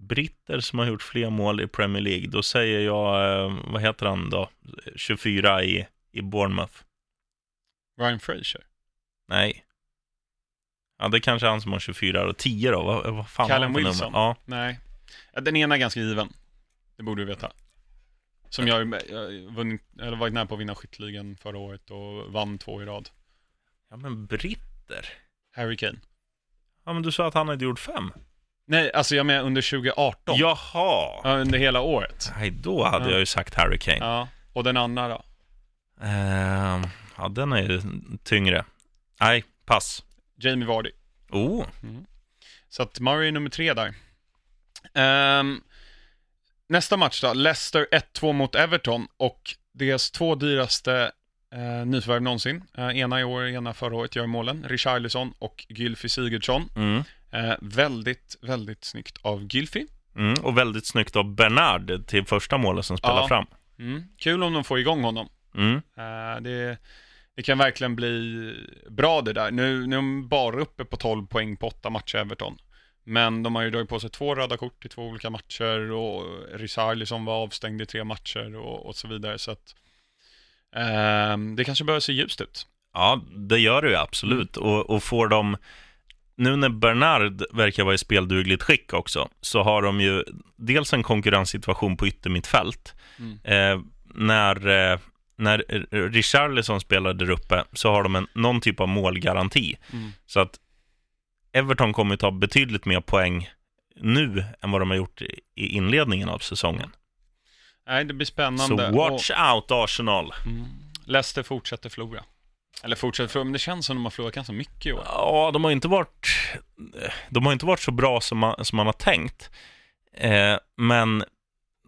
britter som har gjort fler mål i Premier League, då säger jag, eh, vad heter han då, 24 i, i Bournemouth. Ryan Fraser. Nej. Ja, det kanske är han som har 24 och 10 då, vad, vad fan Callum Wilson. Ja, Nej. Den ena är ganska given. Det borde du veta. Som jag, jag vunnit, eller varit nära på att vinna skytteligan förra året och vann två i rad. Ja, men britter? Harry Kane. Ja, men du sa att han hade gjort fem. Nej, alltså jag menar under 2018. Jaha! Ja, under hela året. Nej, då hade Ja. jag ju sagt Harry Kane. Ja. Och den andra då? Ehm, ja, den är ju tyngre. Nej, pass. Jamie Vardy. Oh, Så att Murray är nummer tre där. Ehm, nästa match då, Leicester 1-2 mot Everton och deras två dyraste uh, nyförvärv någonsin. Eh, ena i år, ena förra året gör målen. Richarlison och Gylfi Sigurdsson. mm. Eh, väldigt, väldigt snyggt av Gylfi. Mm. Och väldigt snyggt av Bernard till första målet som spelar Ja. fram. Mm. Kul om de får igång honom. Mm. Eh, det, det kan verkligen bli bra det där. Nu, nu är de bara uppe på 12 poäng på åtta matcher Everton. Men de har ju dragit på sig två röda kort i två olika matcher och Richarlison var avstängd i tre matcher och, och så vidare. Så att det kanske börjar se ljust ut. Ja, det gör det ju absolut. Och, och får de... Nu när Bernard verkar vara i speldugligt skick också, så har de ju dels en konkurrenssituation på yttermittfält. Mm. Eh, när, eh, när Richarlison spelar där uppe så har de en, någon typ av målgaranti. Mm. Så att Everton kommer ta betydligt mer poäng nu än vad de har gjort i inledningen av säsongen. Nej, det blir Så spännande. watch out Arsenal. Och, mm, Leicester fortsätter förlora. Eller fortsätter förlora, men det känns som de har förlorat ganska mycket i år. Ja, de har inte varit, de har inte varit så bra som man, som man har tänkt. Eh, men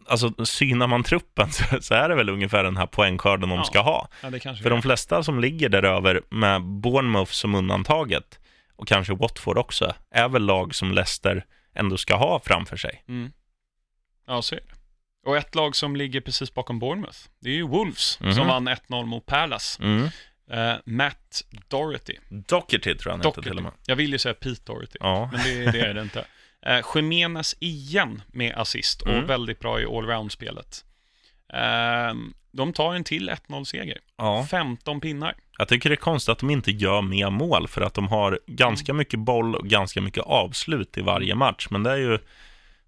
alltså, synar man truppen så, så är det väl ungefär den här poängskörden de Ja. ska ha. Ja, För de flesta som ligger där över med Bournemouth som undantaget och kanske Watford också, är väl lag som Leicester ändå ska ha framför sig. Mm. Ja, så är det. Och ett lag som ligger precis bakom Bournemouth, det är ju Wolves, Mhm. som vann 1-0 mot Palace. Mm. Eh, Matt Doherty. Doherty tror jag han Doherty. till och med. Jag vill ju säga Pete Doherty, Ja. men det, det är det inte. Eh, Jimenez igen med assist och Mm. väldigt bra i allround-spelet. Eh, de tar en till 1-0-seger. ja. 15 pinnar. Jag tycker det är konstigt att de inte gör mer mål för att de har ganska mycket boll och ganska mycket avslut i varje match. Men det är ju,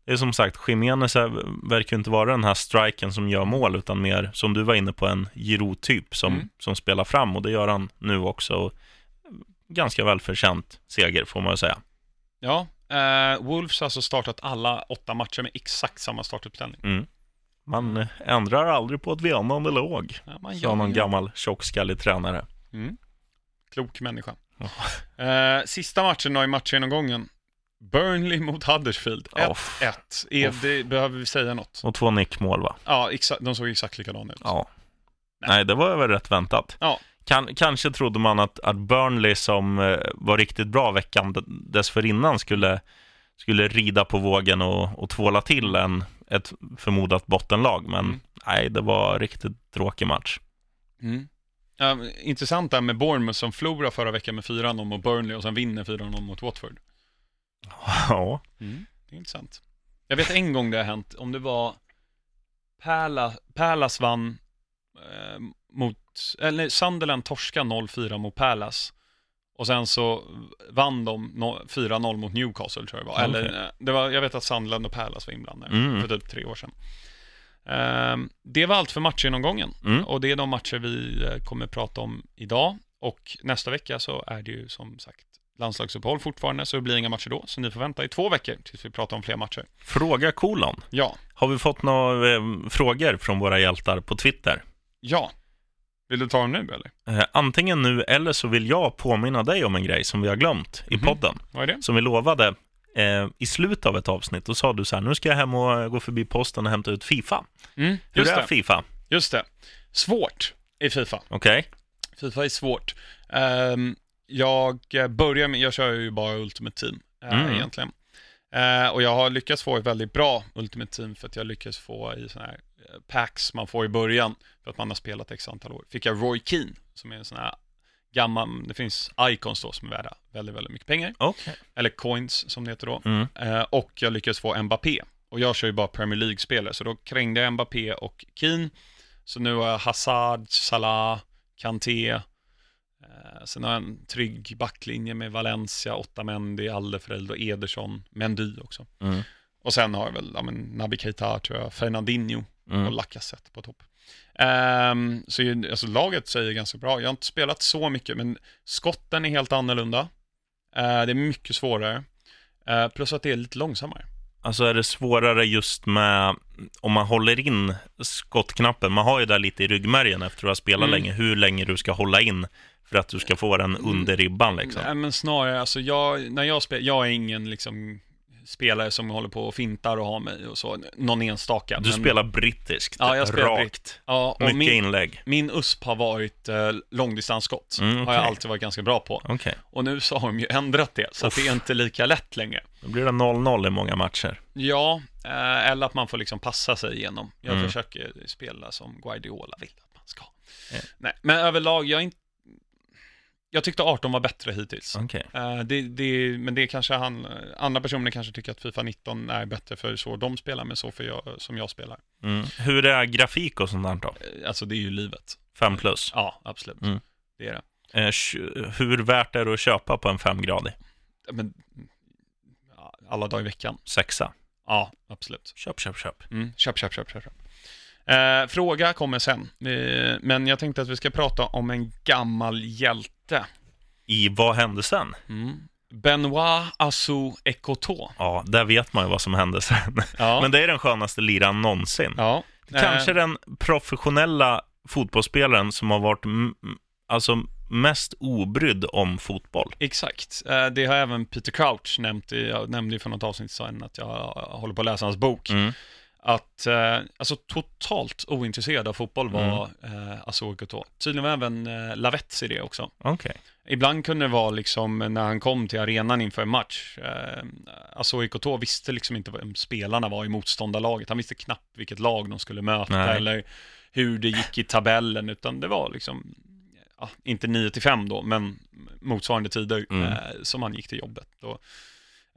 det är som sagt, Jiménez verkar inte vara den här striken som gör mål utan mer, som du var inne på, en Giroud-typ som, Mm. som spelar fram och det gör han nu också. Ganska välförtjänt seger får man ju säga. Ja, eh, Wolves har alltså startat alla åtta matcher med exakt samma startuppställning. Mm. Man eh, ändrar aldrig på ett vinnande lag, Ja, man sa någon gammal tjockskallig tränare. Mm. Klok människa. Eh, sista matchen då i matchgenomgången. Burnley mot Huddersfield. 1-1. Off. Är Off. det, behöver vi säga något? Och två nickmål va? Ja, exa- de såg exakt likadana ut. Ja. Nej. Nej, det var väl rätt väntat. Ja. Kan, kanske trodde man att, att Burnley som eh, var riktigt bra veckan dessförinnan skulle, skulle rida på vågen och, och tvåla till en, ett förmodat bottenlag. Men Mm. nej, det var riktigt tråkig match. Mm. Ja, men intressant där med Bournemouth som förlorade förra veckan med 4-0 mot Burnley och sen vinner 4-0 mot Watford. Ja. Mm. Det är intressant. Jag vet en gång det har hänt, om det var Pärla, Pärlas vann eh, mot, eller Sunderland torska 0-4 mot Pärlas. Och sen så vann de no- 4-0 mot Newcastle tror jag det var. Eller, Okej. eh, det var. Jag vet att Sunderland och Pärlas var inblandade Mm. för typ tre år sedan. Ehm, det var allt för matchgenomgången. Mm. Och det är de matcher vi eh, kommer prata om idag. Och nästa vecka så är det ju som sagt landslagsuppehåll fortfarande, så det blir inga matcher då. Så ni får vänta i två veckor tills vi pratar om fler matcher. Fråga kolon. Ja, Har vi fått några eh, frågor från våra hjältar på Twitter? ja. Vill du ta dem nu eller? Eh, antingen nu eller så vill jag påminna dig om en grej som vi har glömt i Mhm. podden. Vad är det? Som vi lovade eh, i slutet av ett avsnitt. Då sa du så här, nu ska jag hem och gå förbi posten och hämta ut Fifa. Mm, Hur är det. Fifa? Just det. Svårt i Fifa. Okej? Fifa är svårt. Ehm, jag eh, börjar med, jag kör ju bara Ultimate Team eh, Mm. egentligen. Eh, och jag har lyckats få ett väldigt bra Ultimate Team för att jag lyckas få i sådana här packs man får i början för att man har spelat x antal år. Fick jag Roy Keane som är en sån här gammal, det finns icons då som är värda väldigt, väldigt mycket pengar. Okej. Eller coins som det heter då. Mm. Eh, och jag lyckades få Mbappé. Och jag kör ju bara Premier League-spelare, så då krängde jag Mbappé och Keane. Så nu har jag Hazard, Salah, Kanté. Eh, sen har jag en trygg backlinje med Valencia, Otamendi, Alderfereld och Ederson, Mendy också. Mm. Och sen har jag väl ja, men, Naby Keita, tror jag, Fernandinho och Mm. Lacazette på topp. Ehm, så alltså, laget säger ganska bra. Jag har inte spelat så mycket, men skotten är helt annorlunda. Eh, det är mycket svårare. Eh, plus att det är lite långsammare. Alltså är det svårare just med om man håller in skottknappen. Man har ju där lite i ryggmärgen efter att ha spelat Mm. länge, hur länge du ska hålla in för att du ska få den under ribban liksom. Nej, men snarare, alltså jag, när jag spelar, jag är ingen liksom spelare som håller på och fintar och har mig och så, någon enstaka. Du men, spelar brittiskt, Ja, jag spelar rakt. Ja, och Mycket min, inlägg. min USP har varit eh, långdistansskott. Mm, Har okej. jag alltid varit ganska bra på. Okej, Och nu så har de ju ändrat det, så att det är inte lika lätt längre. då blir det 0-0 i många matcher. Ja, eh, eller att man får liksom passa sig igenom. Jag Mm. försöker spela som Guardiola vill att man ska. Ja. Nej, men överlag, jag är inte... Jag tyckte 18 var bättre hittills. Okej. Eh, det, det, men det kanske han, andra personer kanske tycker att Fifa 19 är bättre för så de spelar, men så för jag, som jag spelar. Mm. Hur är grafik och sånt där då? Eh, Alltså det är ju livet. 5 plus. Ja, absolut. Mm. Det är det. Tj- hur värt är det att köpa på en 5-gradig? Men, alla dagar i veckan. Sexa. Ja, absolut. Köp, köp, köp. Mm, köp, köp, köp, köp. köp. Eh, fråga kommer sen, eh, men jag tänkte att vi ska prata om en gammal hjälte. I Vad hände sen? Mm. Benoit Assou Ekoto. Ja, där vet man ju vad som hände sen. Ja, Men det är den skönaste liran någonsin. ja. Kanske Eh, den professionella fotbollsspelaren som har varit alltså mest obrydd om fotboll. Exakt. Eh, Det har även Peter Crouch nämnt. I, jag nämnde ju för något avsnitt sedan att jag håller på att läsa hans bok. Mm. Att, eh, alltså totalt ointresserad av fotboll var Mm. eh, Assou Ekoto. Tydligen var även eh, Lavetzi det också. Okej. Ibland kunde det vara liksom när han kom till arenan inför en match. Eh, Assou Ekoto visste liksom inte vem spelarna var i motståndarlaget. Han visste knappt vilket lag de skulle möta Nej. eller hur det gick i tabellen, utan det var liksom, ja, inte 9 till 5 då, men motsvarande tider Mm. eh, som han gick till jobbet. Då.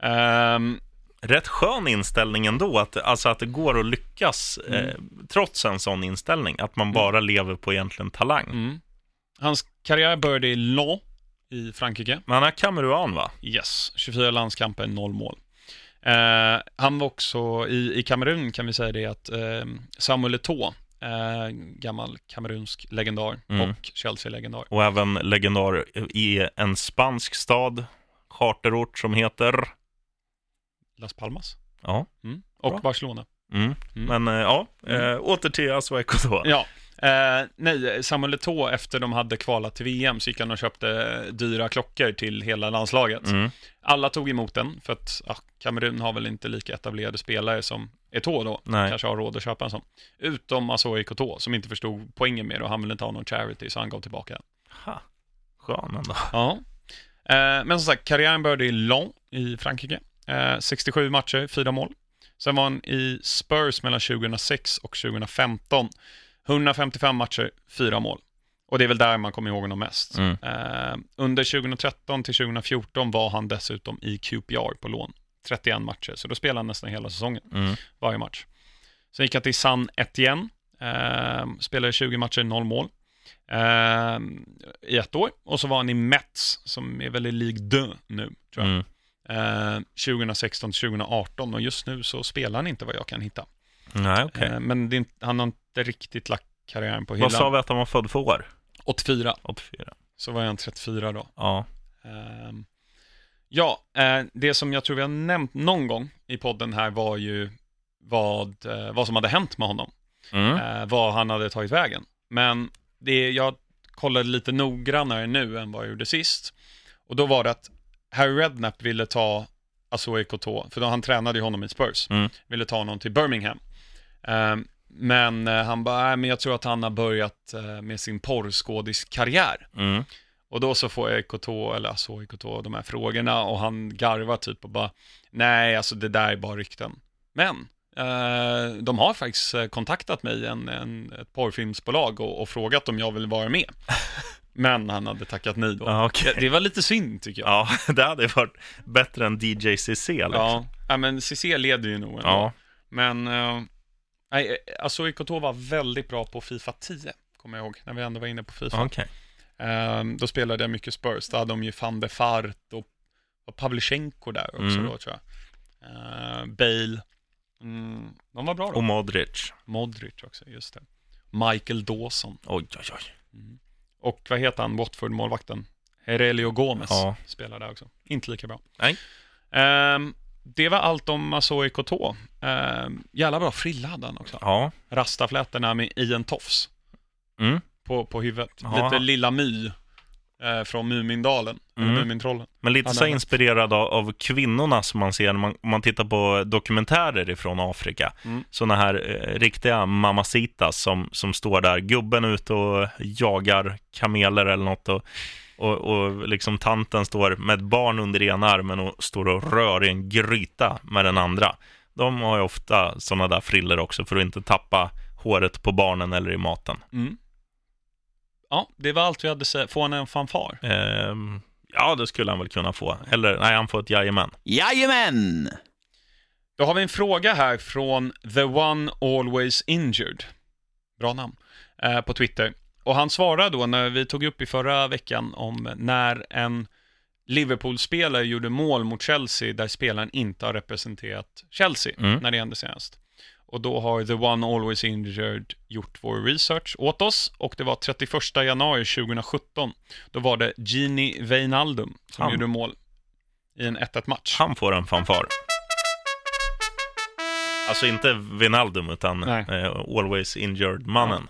Ehm, Rätt skön inställning ändå, att, alltså att det går att lyckas Mm. eh, trots en sån inställning. Att man bara lever på egentligen talang. mm. Hans karriär började i Lyon i Frankrike. Men han är kameruan va? Yes, 24 landskamper, noll mål. Eh, han var också, i, i Kamerun kan vi säga det att eh, Samuel Eto'o, eh, gammal kamerunsk legendar Mm. och Chelsea-legendar. Och även legendar i en spansk stad, charterort som heter... Las Palmas. Ja. Mm. Och Bra. Barcelona. Mm. Mm. Men eh, ja, Mm. åter till Asueko då. Ja, Eh, nej, Samuel Eto'o efter de hade kvalat till VM så gick han och köpte dyra klockor till hela landslaget. Mm. Alla tog emot den, för att ja, Kamerun har väl inte lika etablerade spelare som Eto'o då. Nej. Kanske har råd att köpa en sån. Utom Azoe Koto, som inte förstod poängen med det och han ville inte ha någon charity, så han gav tillbaka den. Ha. Skön ändå. Ja. Eh, men som sagt, karriären började i Lyon i Frankrike. Eh, 67 matcher, 4 mål. Sen var han i Spurs mellan 2006 och 2015. 155 matcher, 4 mål. Och det är väl där man kommer ihåg honom mest. Mm. Eh, under 2013 till 2014 var han dessutom i QPR på lån. 31 matcher, så då spelade han nästan hela säsongen, Mm. varje match. Sen gick han till San Etienne, eh, spelade 20 matcher, 0 mål. Eh, I ett år. Och så var han i Mets, som är väl i Ligue 2 nu, tror jag. Mm. Eh, 2016 till 2018 och just nu så spelar han inte vad jag kan hitta. Nej, okej. Eh, men inte- han har inte riktigt lagt karriären på hyllan. Vad sa vi att han var född för år? 84, 84. så var han 34 då. Ja. Ehm, ja, eh, det som jag tror vi har nämnt någon gång i podden här var ju vad, eh, vad som hade hänt med honom. Mm. Eh, vad han hade tagit vägen. Men det, jag kollade lite noggrannare nu än vad jag gjorde sist. Och då var det att Harry Redknapp ville ta Azoe Koto, för då han tränade ju honom i Spurs, Mm. ville ta honom till Birmingham. Ehm, men eh, han bara, "Nej, men jag tror att han har börjat eh, med sin porrskådiskarriär. Mm. Och då så får Ekoto, eller alltså Ekoto, de här frågorna och han garvar typ och bara, nej, alltså det där är bara rykten. Men, eh, de har faktiskt kontaktat mig, en, en, ett porrfilmsbolag, och, och frågat om jag vill vara med. Men han hade tackat nej då. Ja, okej. det, det var lite synd tycker jag. Ja, det hade varit bättre än DJ CC. Liksom. Ja, ja men CC leder ju nog ändå. Ja. Men, eh, nej, alltså Ekoto var väldigt bra på Fifa 10, kommer jag ihåg, när vi ändå var inne på Fifa. Okej. Ehm, då spelade jag mycket Spurs. Då hade de ju van de Fart och, och Pavlyuchenko där också Mm. då tror jag. Ehm, Bale. Mm, de var bra då. Och Modric. Modric också, just det. Michael Dawson. Oj, oj, oj. Och vad heter han, Watford-målvakten? Herelio Gomez Ja. spelar där också. Inte lika bra. Nej. Ehm, det var allt om Azoe Koto. Um, jävla bra frilla hade han också. Ja. Rastaflätorna med Ian Tofs Mm. på, på huvudet. Ja. Lite Lilla My eh, från Mumindalen, Mm. Mumintrollen. Men lite så inspirerad av, av kvinnorna som man ser när man, man tittar på dokumentärer ifrån Afrika. Mm. Sådana här eh, riktiga mamacitas som, som står där, gubben ute och jagar kameler eller något och, och, och liksom tanten står med ett barn under ena armen och står och rör i en gryta med den andra. De har ju ofta sådana där friller också för att inte tappa håret på barnen eller i maten. Mm. Ja, det var allt vi hade att säga. Får han en fanfar? Ehm, ja, det skulle han väl kunna få. Eller nej, han får ett jajamän. Jajamän! Då har vi en fråga här från The One Always Injured. Bra namn. Eh, på Twitter. Och han svarade då när vi tog upp i förra veckan om när en Liverpool-spelare gjorde mål mot Chelsea där spelaren inte har representerat Chelsea Mm. när det hände senast. Och då har The One Always Injured gjort vår research åt oss och det var 31 januari 2017. Då var det Gini Wijnaldum som Han. gjorde mål i en 1-1 match. Han får en fanfar. Alltså inte Vinaldum, utan eh, Always Injured-mannen.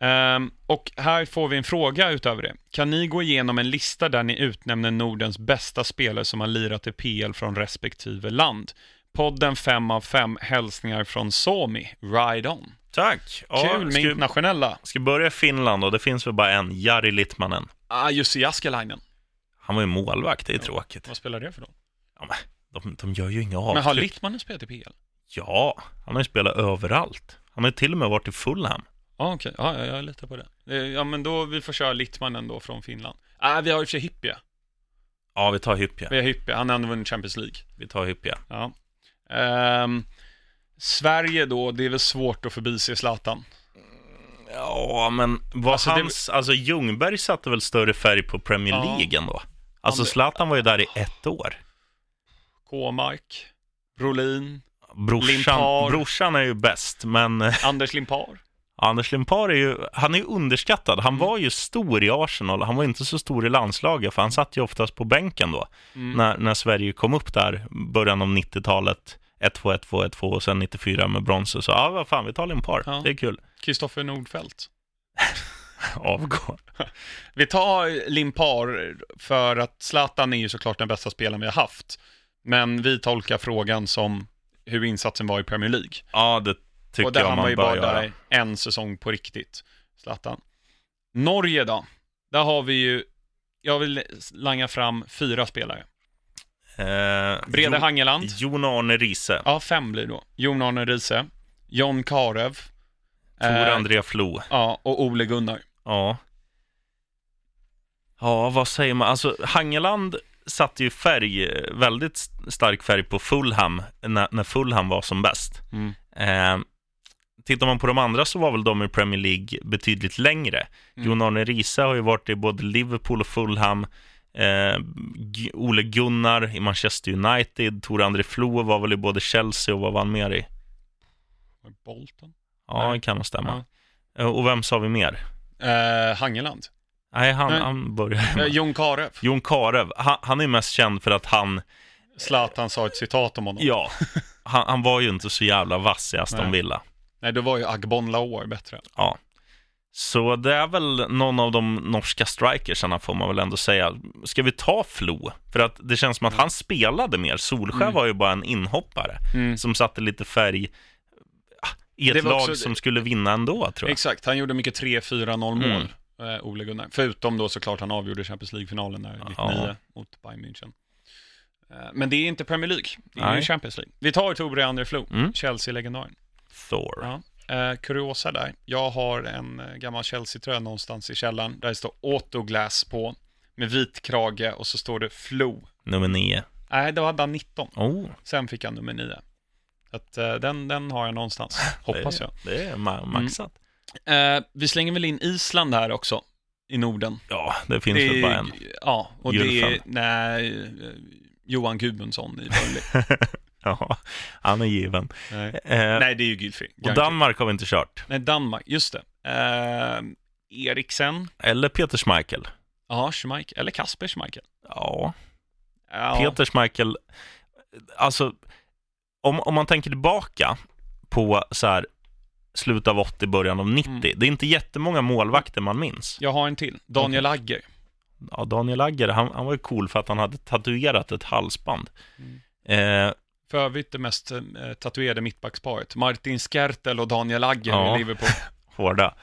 Ehm, och här får vi en fråga utöver det. Kan ni gå igenom en lista där ni utnämner Nordens bästa spelare som har lirat i PL från respektive land? Podden 5 av 5, hälsningar från Somi, Ride On. Tack! Ja, Kul med ska, internationella. ska börja i Finland och det finns väl bara en, Jari Littmanen. Ah, Jussi Jaskelainen. Han var ju målvakt, det är tråkigt. Vad spelar det för då? Ja, men, de, de gör ju inga Men har avtryck. Littmanen spelat i PL? Ja, han har ju spelat överallt. Han har ju till och med varit i Fulham. Ah, okej. Ja, ja, jag litar på det. Eh, Ja, men då vi får köra Littmanen då från Finland. Ah, vi har och för sig Hyppie. Ja, vi tar Hyppia. Vi har Hyppie, han har ändå vunnit Champions League. Vi tar Hyppia. Ja. Ehm, Sverige då, det är väl svårt att förbise Zlatan. Ja, men vad Alltså, det- hans... Alltså Ljungberg satte väl större färg på Premier Ja. League ändå? Alltså Zlatan var ju där i ett år. K-Mark, Brolin, Brorsan, Limpar. brorsan är ju bäst, men Anders Limpar. Anders Limpar är ju, han är underskattad. Han var ju stor i Arsenal, han var inte så stor i landslaget, för han satt ju oftast på bänken då. Mm. När, när Sverige kom upp där, början av 90-talet, 1-2, 1-2, 1-2 och sen 94 med bronset. Så ja, vad fan, vi tar Limpar. Ja. Det är kul. Kristoffer Nordfeldt. avgår. Vi tar Limpar för att Zlatan är ju såklart den bästa spelaren vi har haft. Men vi tolkar frågan som hur insatsen var i Premier League. Ja, det tycker och där jag han var man ju bara göra. där en säsong på riktigt, Zlatan. Norge då? Där har vi ju, jag vill langa fram fyra spelare. Eh, Brede Jo- Hangeland. Jon Arne Riise. Ja, fem blir då. Jon Arne Riise. John Karev. Tor eh, André Flo. Ja, och Ole Gunnar. Ja. Ja, vad säger man? Alltså, Hangeland satte ju färg, väldigt st- stark färg på Fulham när, när Fulham var som bäst. Mm. Eh, tittar man på de andra så var väl de i Premier League betydligt längre. Mm. Jon Arne Riise har ju varit i både Liverpool och Fulham. Eh, Ole Gunnar i Manchester United. Tor André Flo var väl i både Chelsea och vad var han mer i? Bolton? Ja, det kan nog stämma. Eh, Och vem sa vi mer? Eh, Hangeland. Nej, han, Nej. han började Eh. Jon Karev. Jon Karev, han, han är mest känd för att han, Zlatan sa ett citat om honom. ja, han, han var ju inte så jävla vass i Aston. Villa. Nej, då var ju Agbon Laor bättre. Ja. Så det är väl någon av de norska strikersarna får man väl ändå säga. Ska vi ta Flo? För att det känns som att han spelade mer. Solskär Mm. var ju bara en inhoppare Mm. som satte lite färg ah, i ett lag också- som skulle vinna ändå, tror jag. Exakt, han gjorde mycket 3-4-0 mål, Mm. eh, Ole Gunnar. Förutom då såklart han avgjorde Champions League-finalen där 99 Ja. mot Bayern München. Eh, men det är inte Premier League, det är Nej. ju Champions League. Vi tar Tore André Flo, Mm. Chelsea-legendaren. Thor. Ja. Eh, kuriosa där, jag har en eh, gammal Chelsea-tröja någonstans i källaren där det står Autoglass på, med vit krage och så står det Flo. Nummer nio. Nej, då hade han 19, Oh, sen fick han nummer 9. Så att, eh, den, den har jag någonstans, hoppas det, jag. Det är ma- maxat. Eh, vi slänger väl in Island här också, i Norden. Ja, det finns det väl bara en. Ja, och det är, nej, eh, Johan Gudmundsson i Burnley. Ja, han är given. nej. Eh, nej, det är ju Gylfi. och Danmark har vi inte kört. Nej, Danmark, just det. Eh, Eriksen, Eller Peter Schmeichel. ja, Schmeichel, eller Kasper Schmeichel. Ja, Ja, Peter Schmeichel, alltså om, om man tänker tillbaka på så här slutet av 80, början av 90, Mm. det är inte jättemånga målvakter man minns. Jag har en till, Daniel Agger. Ja, Daniel Agger, han, han var ju cool för att han hade tatuerat ett halsband. Mm. Eh, För övrigt det mest eh, tatuerade mittbacksparet. Martin Skertel och Daniel Agger Ja. i Liverpool. hårda.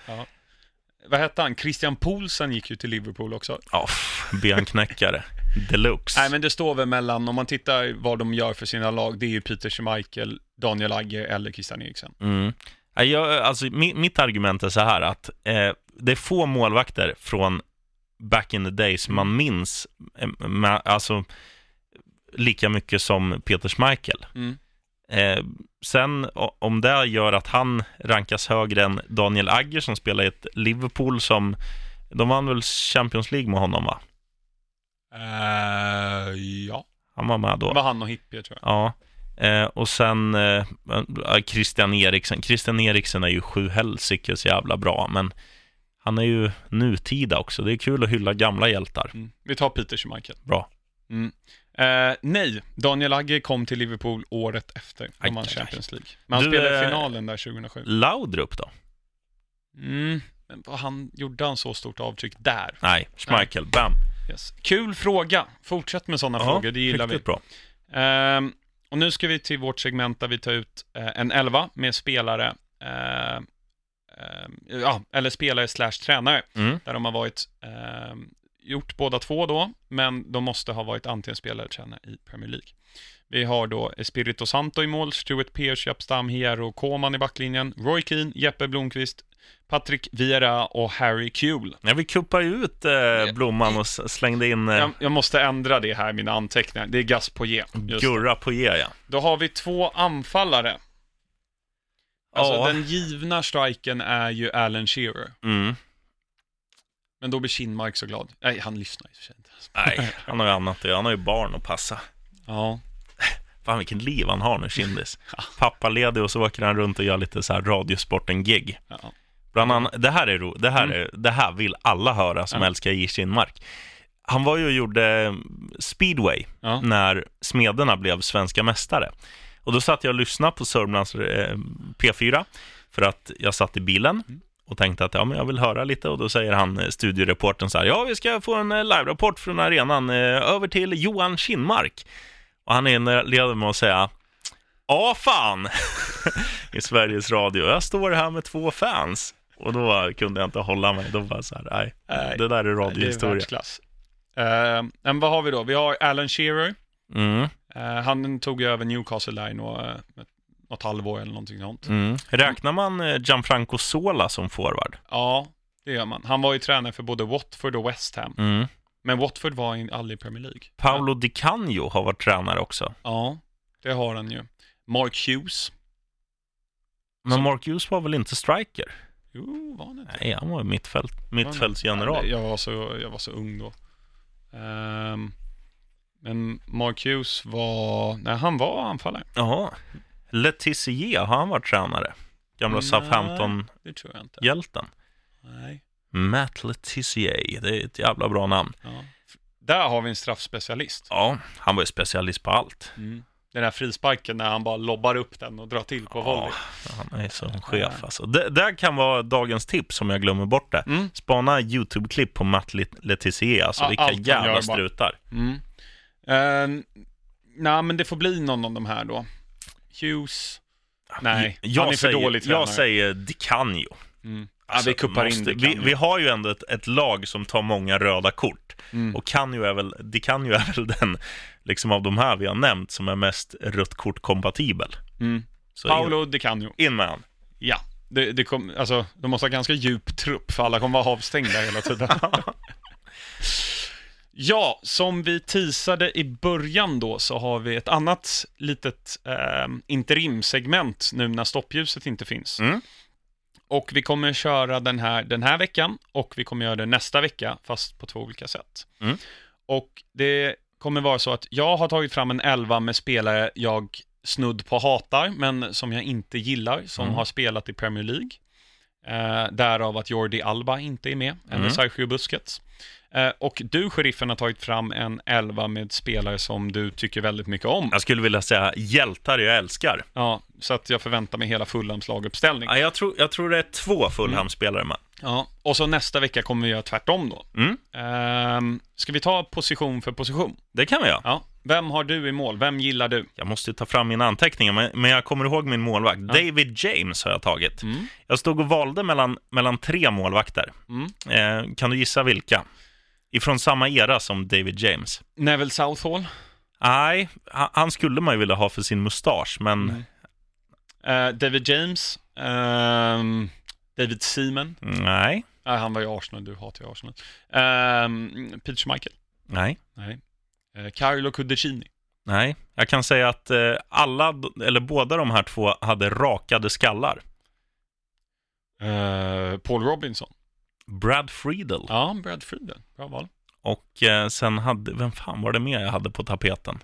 Vad hette han? Christian Poulsen gick ju till Liverpool också. Ja, benknäckare. Deluxe. Nej, men det står väl mellan, om man tittar vad de gör för sina lag, det är ju Peter Schmeichel, Daniel Agger eller Christian Eriksen. Mm. Jag, alltså, mi, mitt argument är så här att eh, det är få målvakter från back in the days man minns eh, alltså, lika mycket som Peter Schmeichel. Mm. Eh, sen om det gör att han rankas högre än Daniel Agger som spelar i ett Liverpool som, de vann väl Champions League med honom va? Uh, ja, Han var med det då. var han och Hippie tror jag. Ja, eh, och sen eh, eh, Christian Eriksen. Christian Eriksen är ju sju helsikes jävla bra, men han är ju nutida också. Det är kul att hylla gamla hjältar. Mm. Vi tar Peter Schmeichel. Bra. Mm. Eh, nej, Daniel Agger kom till Liverpool året efter Aj, de vann. Champions League. Men han Du, spelade eh, finalen där 2007. Laudrup då? Mm. Men han, gjorde han så stort avtryck där? Nej, Schmeichel. Bam. Yes. Kul fråga. Fortsätt med sådana Ja, frågor, det gillar vi. bra. Ehm, och nu ska vi till vårt segment där vi tar ut eh, en elva med spelare, ja, eller spelare slash tränare, Mm. där de har varit, ehm, gjort båda två då, men de måste ha varit antingen spelare eller i Premier League. Vi har då Espirito Santo i mål, Stuart Pearce, Japp Stam, Hierro, Koman i backlinjen, Roy Keane, Jeppe Blomqvist, Patrick Vieira och Harry Kuehl. Ja, vi kuppar ju ut eh, blomman och slängde in eh, Jag, jag måste ändra det här, mina anteckningar. Det är. Just det. Gurra på G, ja. Då har vi två anfallare. Alltså Ja. den givna striken är ju Alan Shearer. Mm. Men då blir Kinmark så glad. Nej, han lyssnar sig inte. Nej, han har ju annat att göra. Han har ju barn att passa. Ja. Fan vilket liv han har nu, Kindis. Pappaledig och så åker han runt och gör lite så här radiosporten-gig. ja. Bland annat, det här är ro, det här, Mm. är, det här vill alla höra som Ja. älskar J. Kinmark. Han var ju och gjorde speedway Ja. när Smederna blev svenska mästare. Och då satt jag och lyssnade på Sörmlands eh, P4 för att jag satt i bilen. Mm. Och tänkte att ja, men jag vill höra lite och då säger han, eh, studioreporten så här, ja vi ska få en eh, live-rapport från arenan, eh, över till Johan Kinnmark. Och han inleder med att säga, ja fan, i Sveriges Radio, jag står här med två fans. Och då kunde jag inte hålla mig, då var jag så här, nej, Nej, det där är Det är radiohistoria. Uh, men vad har vi då? Vi har Alan Shearer. Mm, Eh, han tog ju över Newcastle Line och, uh, något halvår eller någonting sånt. mm. Räknar man eh, Gianfranco Sola som forward? Ja, det gör man. Han var ju tränare för både Watford och West Ham. Mm. Men Watford var aldrig i Premier League. Paolo Di Canio har varit tränare också. Ja, det har han ju. Mark Hughes. Men Som- Mark Hughes var väl inte striker? Jo, var han inte? Nej, han var mittfält, mittfältsgeneral. Jag var så, jag var så ung då. Ehm, men Mark Hughes var, nej han var anfallare. Jaha. Letizier, har han varit tränare? Gamla. Southampton-hjälten. Nej. Matt Letizier, det är ett jävla bra namn. Ja. Där har vi en straffspecialist. Ja, han var ju specialist på allt. Mm. Den här frisparken när han bara lobbar upp den och drar till på volley. han är så chef alltså. Det där kan vara dagens tips om jag glömmer bort det. Mm. Spana YouTube-klipp på Matt Let- Letizier, alltså Ja, vilka jävla strutar. Mm. Uh, Nej, men det får bli någon av de här då. Hughes. Nej, jag han är för säger, dålig tränare. Jag säger Di Canio. Mm. Alltså, ja, vi kuppar in måste- det. vi, vi har ju ändå ett, ett lag som tar många röda kort. Mm. Och kan ju är väl, ju är väl den, liksom av de här vi har nämnt, som är mest rött kort-kompatibel. Mm. Så in, Paolo Di Canio. in med han. Ja. Det, det kom, alltså, de måste ha ganska djup trupp för alla kommer vara avstängda hela tiden. ja, som vi teasade i början då så har vi ett annat litet eh, interimsegment nu när stoppljuset inte finns. Mm. Och vi kommer köra den här den här veckan och vi kommer göra det nästa vecka, fast på två olika sätt. Mm. Och det kommer vara så att jag har tagit fram en elva med spelare jag snudd på hatar, men som jag inte gillar, som Mm. har spelat i Premier League. Eh, därav att Jordi Alba inte är med, eller Mm. Sergio Busquets. Eh, och du, sheriffen, har tagit fram en elva med spelare som du tycker väldigt mycket om. Jag skulle vilja säga hjältar jag älskar. Ja, så att jag förväntar mig hela Fulhams laguppställning. Ja, jag, tror, jag tror det är två Fulham-spelare med. Ja, och så nästa vecka kommer vi göra tvärtom då. Mm, Ehm, ska vi ta position för position? det kan vi göra. Ja. Vem har du i mål? Vem gillar du? Jag måste ta fram mina anteckningar, men, jag kommer ihåg min målvakt. David James har jag tagit. Mm. Jag stod och valde mellan, mellan tre målvakter. Mm. Eh, kan du gissa vilka? Ifrån samma era som David James. Neville Southall. Nej, han, skulle man ju vilja ha för sin mustasch, men. Eh, David James. Ehm, David Seaman. nej, Nej, han var i Arsenal, du hatar ju Arsenal. Um, Peter Schmeichel. nej, Nej. Uh, Carlo Cudicini. nej. Jag kan säga att eh, alla, eller båda de här två hade rakade skallar. Eh, Paul Robinson. Brad Friedel. Ja, Brad Friedel. Bra val. Och eh, sen hade, vem fan var det mer jag hade på tapeten?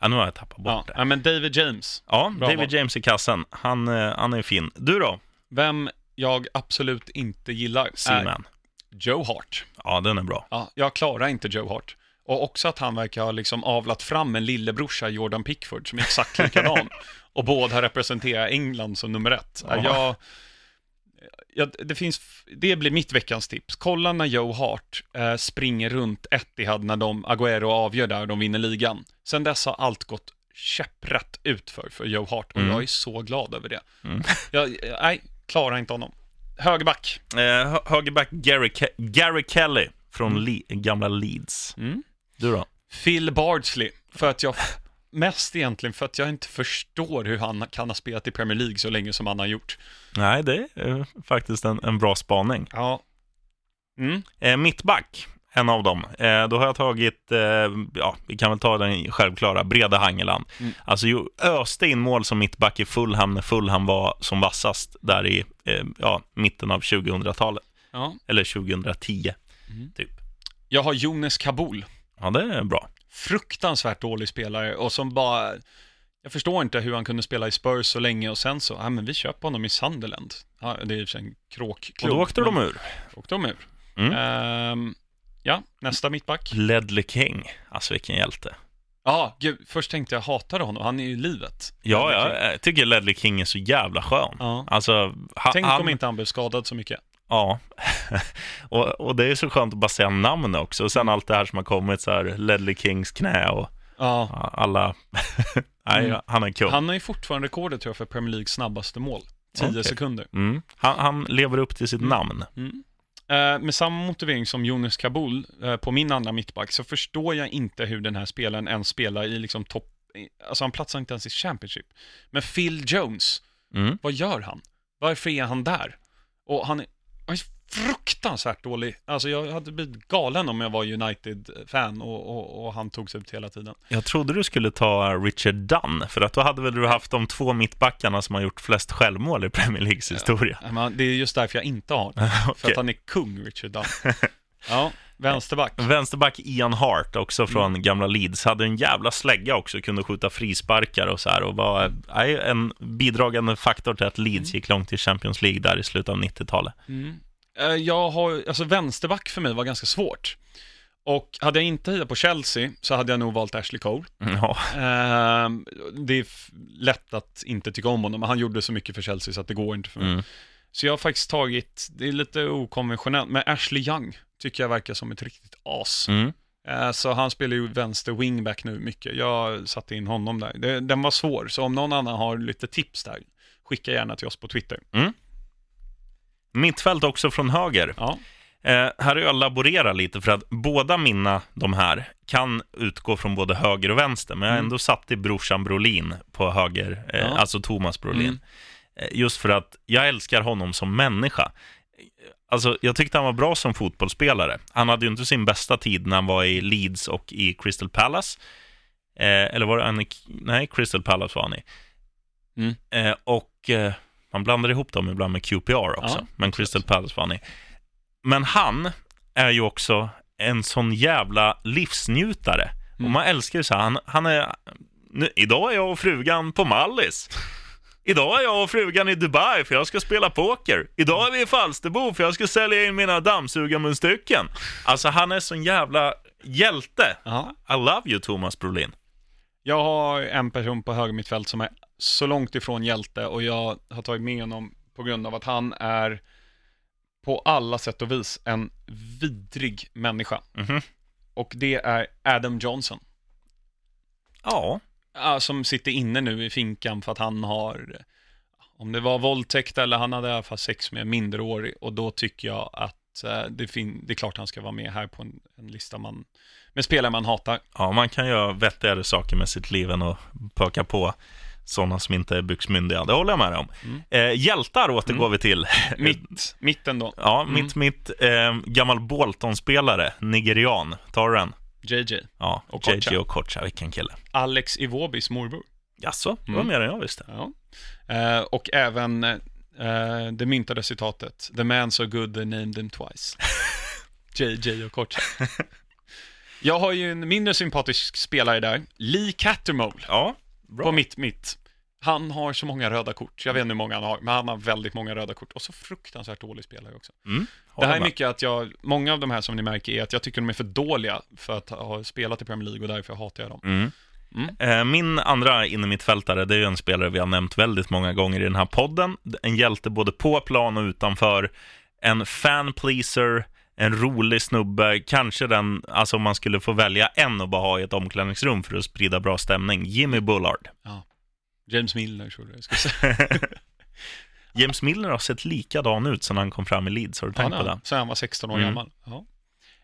Ja, nu har jag tappat bort Ja, det. ja, men David James. Ja, Bra David val. James i kassen. Han, eh, han är fin. Du då? Vem jag absolut inte gillar är Seaman. Joe Hart. Ja, den är bra. Ja, jag klarar inte Joe Hart. Och också att han verkar ha liksom avlat fram en lillebrorsa, Jordan Pickford, som är exakt likadan. och båda representerar England som nummer ett. Ja. Jag, jag, det, finns, det blir mitt veckans tips. Kolla när Joe Hart eh, springer runt Etihad när de, Agüero avgör där och de vinner ligan. Sen dess har allt gått käpprätt utför för Joe Hart och Mm. jag är så glad över det. Mm. Jag, nej, klarar inte honom. Högerback. Eh, hö- högerback Gary, Ke- Gary Kelly från Le- gamla Leeds. Mm. Du då? Phil Bardsley, för att jag, mest egentligen för att jag inte förstår hur han kan ha spelat i Premier League så länge som han har gjort. Nej, det är eh, faktiskt en, en bra spaning. Ja. Mm. Eh, mittback, en av dem. Eh, då har jag tagit, eh, ja, vi kan väl ta den självklara, Breda Hangeland. Mm. Alltså, ju öste in mål som mittback i Fulham när Fulham var som vassast där i eh, ja, mitten av 2000-talet. ja. Eller 2010, Mm. typ. Jag har Jonas Kabul. Ja, det är bra. Fruktansvärt dålig spelare och som bara... Jag förstår inte hur han kunde spela i Spurs så länge och sen så, ja men vi köper honom i Sunderland. Ja, det är och sig en Och kråkklubb. då åkte de ur. åkte de ur. Mm. Ehm, ja, nästa mittback. Ledley King, alltså vilken hjälte. Ja, gud, först tänkte jag hatade honom, han är ju livet. Ja, jag, tycker Ledley King är så jävla skön. Ja. Alltså, ha, Tänk han, om inte han blev skadad så mycket. Ja, och, och det är så skönt att bara säga namn också. Och sen allt det här som har kommit, så här Ledley Kings knä och Ja. alla... Nej, Mm. han är kul. Han har ju fortfarande rekordet tror jag för Premier Leagues snabbaste mål. 10 Okej. sekunder. Mm. Han, han lever upp till sitt Mm. namn. Mm. Eh, med samma motivering som Jonas Kabul eh, på min andra mittback så förstår jag inte hur den här spelaren ens spelar i liksom topp, alltså han platsar inte ens i Championship. Men Phil Jones, Mm. vad gör han? Varför är han där? Och han han är fruktansvärt dålig. Alltså jag hade blivit galen om jag var United-fan och, och, och han togs ut hela tiden. Jag trodde du skulle ta Richard Dunn, för att då hade väl du haft de två mittbackarna som har gjort flest självmål i Premier Leagues historia. Ja, Det är just därför jag inte har det. För Okej. att han är kung, Richard Dunn. Ja, vänsterback. Vänsterback Ian Hart, också från Mm. gamla Leeds, hade en jävla slägga också, kunde skjuta frisparkar och så här och var nej, en bidragande faktor till att Leeds Mm. gick långt i Champions League där i slutet av 90-talet. Mm. Eh, Jag har, alltså vänsterback för mig var ganska svårt. Och hade jag inte hejat på Chelsea så hade jag nog valt Ashley Cole. Ja, Ehm, det är lätt att inte tycka om honom, men han gjorde så mycket för Chelsea så att det går inte för mig. mm. Så jag har faktiskt tagit, det är lite okonventionellt, men Ashley Young tycker jag verkar som ett riktigt as. Mm. Eh, Så han spelar ju vänster wingback nu mycket. Jag satte in honom där. Den var svår, så om någon annan har lite tips där, skicka gärna till oss på Twitter. Mittfält också från höger. Ja, Eh, här har jag laborerat lite för att båda mina, de här, kan utgå från både höger och vänster. Men jag har Mm. ändå satt i brorsan Brolin på höger, eh, Ja. alltså Thomas Brolin. Mm. Just för att jag älskar honom som människa. Alltså, jag tyckte han var bra som fotbollsspelare. Han hade ju inte sin bästa tid när han var i Leeds och i Crystal Palace. Eh, eller var det han i... Nej, Crystal Palace var han i. Mm. Eh, och eh, man blandar ihop dem ibland med QPR också. Ja, men Crystal Palace var han i. Men han är ju också en sån jävla livsnjutare. Mm. Och man älskar ju så här, han, han är... Nu, idag är jag och frugan på Mallis. Idag är jag och frugan i Dubai för jag ska spela poker. Idag är vi i Falsterbo för jag ska sälja in mina dammsugarmunstycken. Alltså han är sån jävla hjälte. ja. I love you Thomas Brolin. Jag har en person på höger mittfält som är så långt ifrån hjälte och jag har tagit med honom på grund av att han är på alla sätt och vis en vidrig människa. Mhm. Och det är Adam Johnson. Ja, som sitter inne nu i finkan för att han har, om det var våldtäkt eller han hade i alla fall sex med en minderårig och då tycker jag att eh, det, fin- det är klart han ska vara med här på en, en lista man, med spelare man hatar. ja, man kan göra vettigare saker med sitt liv än att pöka på sådana som inte är byxmyndiga. Det håller jag med om. Mm. Eh, hjältar återgår vi till. Mitt, mitten då, Ja, Mm. mitt, mitt eh, gammal Bolton-spelare, nigerian. Tar du den? JJ. Ja, Och JJ Kocha. och Kocha, vilken kille. Alex Iwobis morbror. Jaså, det var Mm. mer än jag visste. Ja. Eh, och även eh, det myntade citatet, The man so good they named him twice. JJ och Kocha. Jag har ju en mindre sympatisk spelare där, Lee Cattermole. Ja, bra. på mitt mitt. Han har så många röda kort. Jag vet inte hur många han har, men han har väldigt många röda kort. Och så fruktansvärt dålig spelare också. Mm, Det här är mycket att jag, många av de här som ni märker är att jag tycker de är för dåliga för att ha spelat i Premier League och därför hatar jag dem. Mm. Mm. Eh, Min andra innermittfältare, det är ju en spelare vi har nämnt väldigt många gånger i den här podden. En hjälte både på plan och utanför. En fan pleaser, en rolig snubbe, kanske den, alltså om man skulle få välja en att bara ha i ett omklädningsrum för att sprida bra stämning, Jimmy Bullard. James Milner tror jag jag ska säga. James Milner har sett likadan ut sedan han kom fram i Leeds, har du tänkt på det? Sen han var 16 år Mm. gammal. Ja.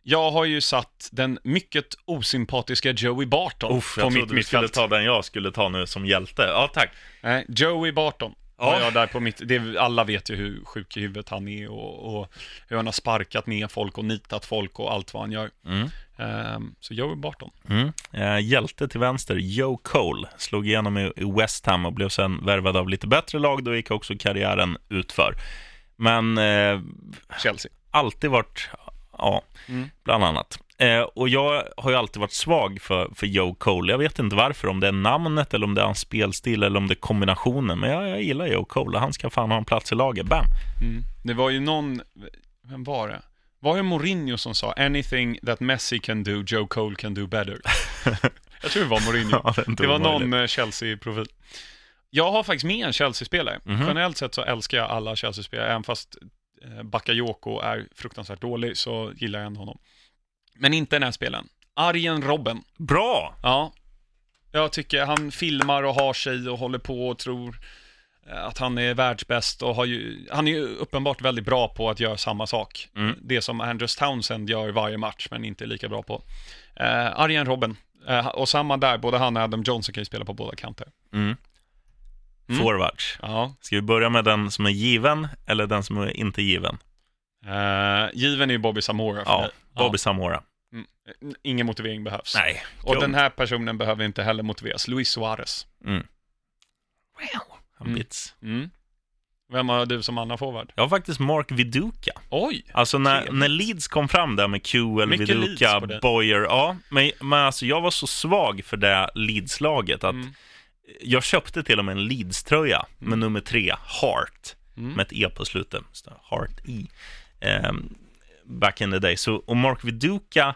Jag har ju satt den mycket osympatiska Joey Barton Uff, på jag mitt trodde du skulle mittfält. ta den jag skulle ta nu som hjälte. Ja, tack. Nej, Joey Barton Ja. jag där på mitt, det, alla vet ju hur sjuk i huvudet han är och, och hur han har sparkat ner folk och nitat folk och allt vad han gör. Mm. Ehm, så Joey Barton. Mm. Eh, hjälte till vänster, Joe Cole, slog igenom i, i West Ham och blev sen värvad av lite bättre lag. Då gick också karriären utför. Men eh, Chelsea. alltid varit, ja, Mm. bland annat. Eh, och jag har ju alltid varit svag för, för Joe Cole. Jag vet inte varför, om det är namnet eller om det är hans spelstil eller om det är kombinationen. Men jag, jag gillar Joe Cole och han ska fan ha en plats i laget. Bam! Mm. Det var ju någon, vem var det? Var det Mourinho som sa anything that Messi can do, Joe Cole can do better? Jag tror det var Mourinho. Ja, det Det var någon med Chelsea-profil. Jag har faktiskt med en Chelsea-spelare. Mhm. Generellt sett så älskar jag alla Chelsea-spelare, även fast eh, Bakayoko är fruktansvärt dålig så gillar jag ändå honom. Men inte den här spelen. Arjen Robben. Bra! Ja, jag tycker han filmar och har sig och håller på och tror eh, att han är världsbäst och har ju, han är ju uppenbart väldigt bra på att göra samma sak. Mm. Det som Andrews Townsend gör varje match, men inte lika bra på. Eh, Arjen Robben, eh, och samma där, både han och Adam Johnson kan ju spela på båda kanter. Mm. Mm. Forwards. Ja, Ska vi börja med den som är given eller den som är inte given? eh, given är ju Bobby Samora för Ja. Bobby Samora. Mm. Ingen motivering behövs. Nej. Och Kung. den här personen behöver inte heller motiveras. Luis Suarez. Mm. Wow. Han Mm. bits. Mm. Vem har du som andra forward? Jag har faktiskt Mark Viduka. Oj! Alltså när, Trevligt. när Leeds kom fram där med QL, Mycket Viduka. Boyer. Ja, men, men alltså jag var så svag för det Leeds-laget att Mm. jag köpte till och med en Leeds-tröja med Mm. nummer tre, Heart, Mm. med ett E på slutet. Heart i. Ehm, back in the day. Så, och Mark Viduka,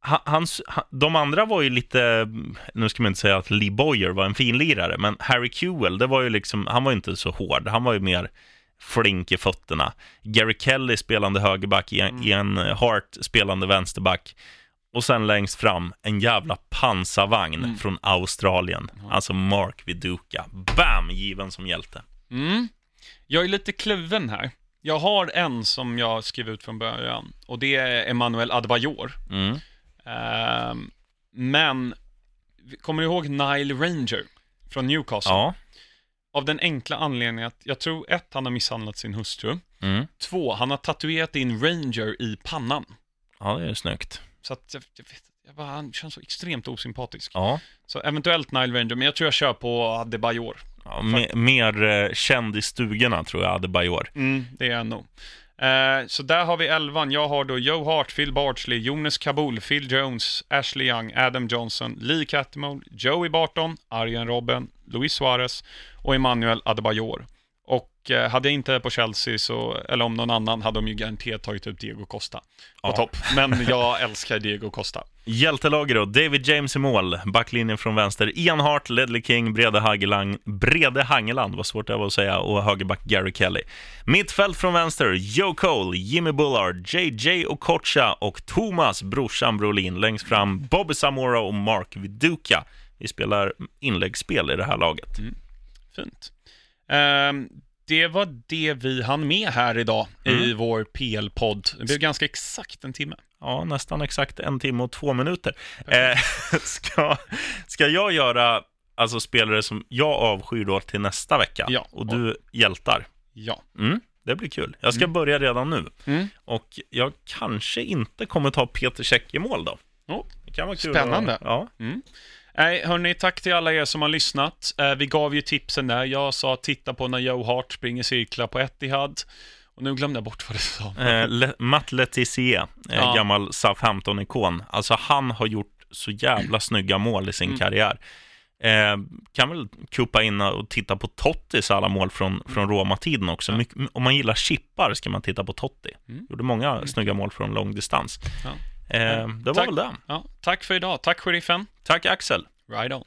han, hans, han, de andra var ju lite, nu ska man inte säga att Lee Boyer var en finlirare, men Harry Kewell, det var ju liksom, han var ju inte så hård, han var ju mer flink i fötterna. Gary Kelly spelande högerback, Ian, Ian Hart spelande vänsterback. Och sen längst fram, en jävla pansarvagn Mm. från Australien. Alltså Mark Viduka. Bam! Given som hjälte. Mm. Jag är lite kluven här. Jag har en som jag skrev ut från början och det är Emmanuel Adebayor. Mm. Ehm, men, kommer du ihåg Nile Ranger från Newcastle? Ja. Av den enkla anledningen att jag tror ett, han har misshandlat sin hustru. Mm. Två, han har tatuerat in Ranger i pannan. Ja, det är snyggt. Så att jag, jag vet, jag bara, han känns så extremt osympatisk. Ja. Så eventuellt Nile Ranger, men jag tror jag kör på Adebayor. Ja me- mer eh, känd i stugorna, tror jag, Adebayor. Mm, det är jag nog. Eh, så där har vi elvan. Jag har då Joe Hart, Phil Bardsley, Jonas Kabul, Phil Jones, Ashley Young, Adam Johnson, Lee Catmull, Joey Barton, Arjen Robben, Luis Suarez och Emmanuel Adebayor. Eh, hade jag inte på Chelsea, så, eller om någon annan, hade de ju garanterat tagit ut Diego Costa på Ja. topp. Men jag älskar Diego Costa. Hjältelaget då, David James i mål, backlinjen från vänster, Ian Hart, Ledley King, Brede Hageland, Brede Hangeland, vad svårt det var att säga, och högerback Gary Kelly. Mittfält från vänster, Joe Cole, Jimmy Bullard, JJ Okocha och Thomas brorsan Brolin. Längst fram, Bobby Samora och Mark Viduka. Vi spelar inläggsspel i det här laget. Fint. Ehm, det var det vi hann med här idag i Mm. vår PL-podd. Det blev ganska exakt en timme. Ja, nästan exakt en timme och två minuter. Eh, ska, ska jag göra alltså spelare som jag avskyr då till nästa vecka? Ja. Och du hjältar? Ja. Mm, det blir kul. Jag ska börja redan nu. Mm. Och jag kanske inte kommer ta Peter Käck i mål då. Oh. Det kan vara kul. Spännande. Att, ja. Nej, hörni, tack till alla er som har lyssnat. Eh, vi gav ju tipsen där. Jag sa titta på när Joe Hart springer cirklar på Etihad. Och nu glömde jag bort vad det sa. Eh, Le, Matt Letizier, eh, Ja. gammal Southampton-ikon. Alltså han har gjort så jävla snygga mål i sin Mm. karriär. Eh, kan väl kuppa in och titta på Tottis alla mål från, från Roma-tiden också. Ja. Om man gillar chippar ska man titta på Totti. Mm. Gjorde många snygga mål från lång distans. Ja. Eh, det var Tack. väl det. Ja, tack för idag. Tack, sheriffen. Tack Axel. Ride on.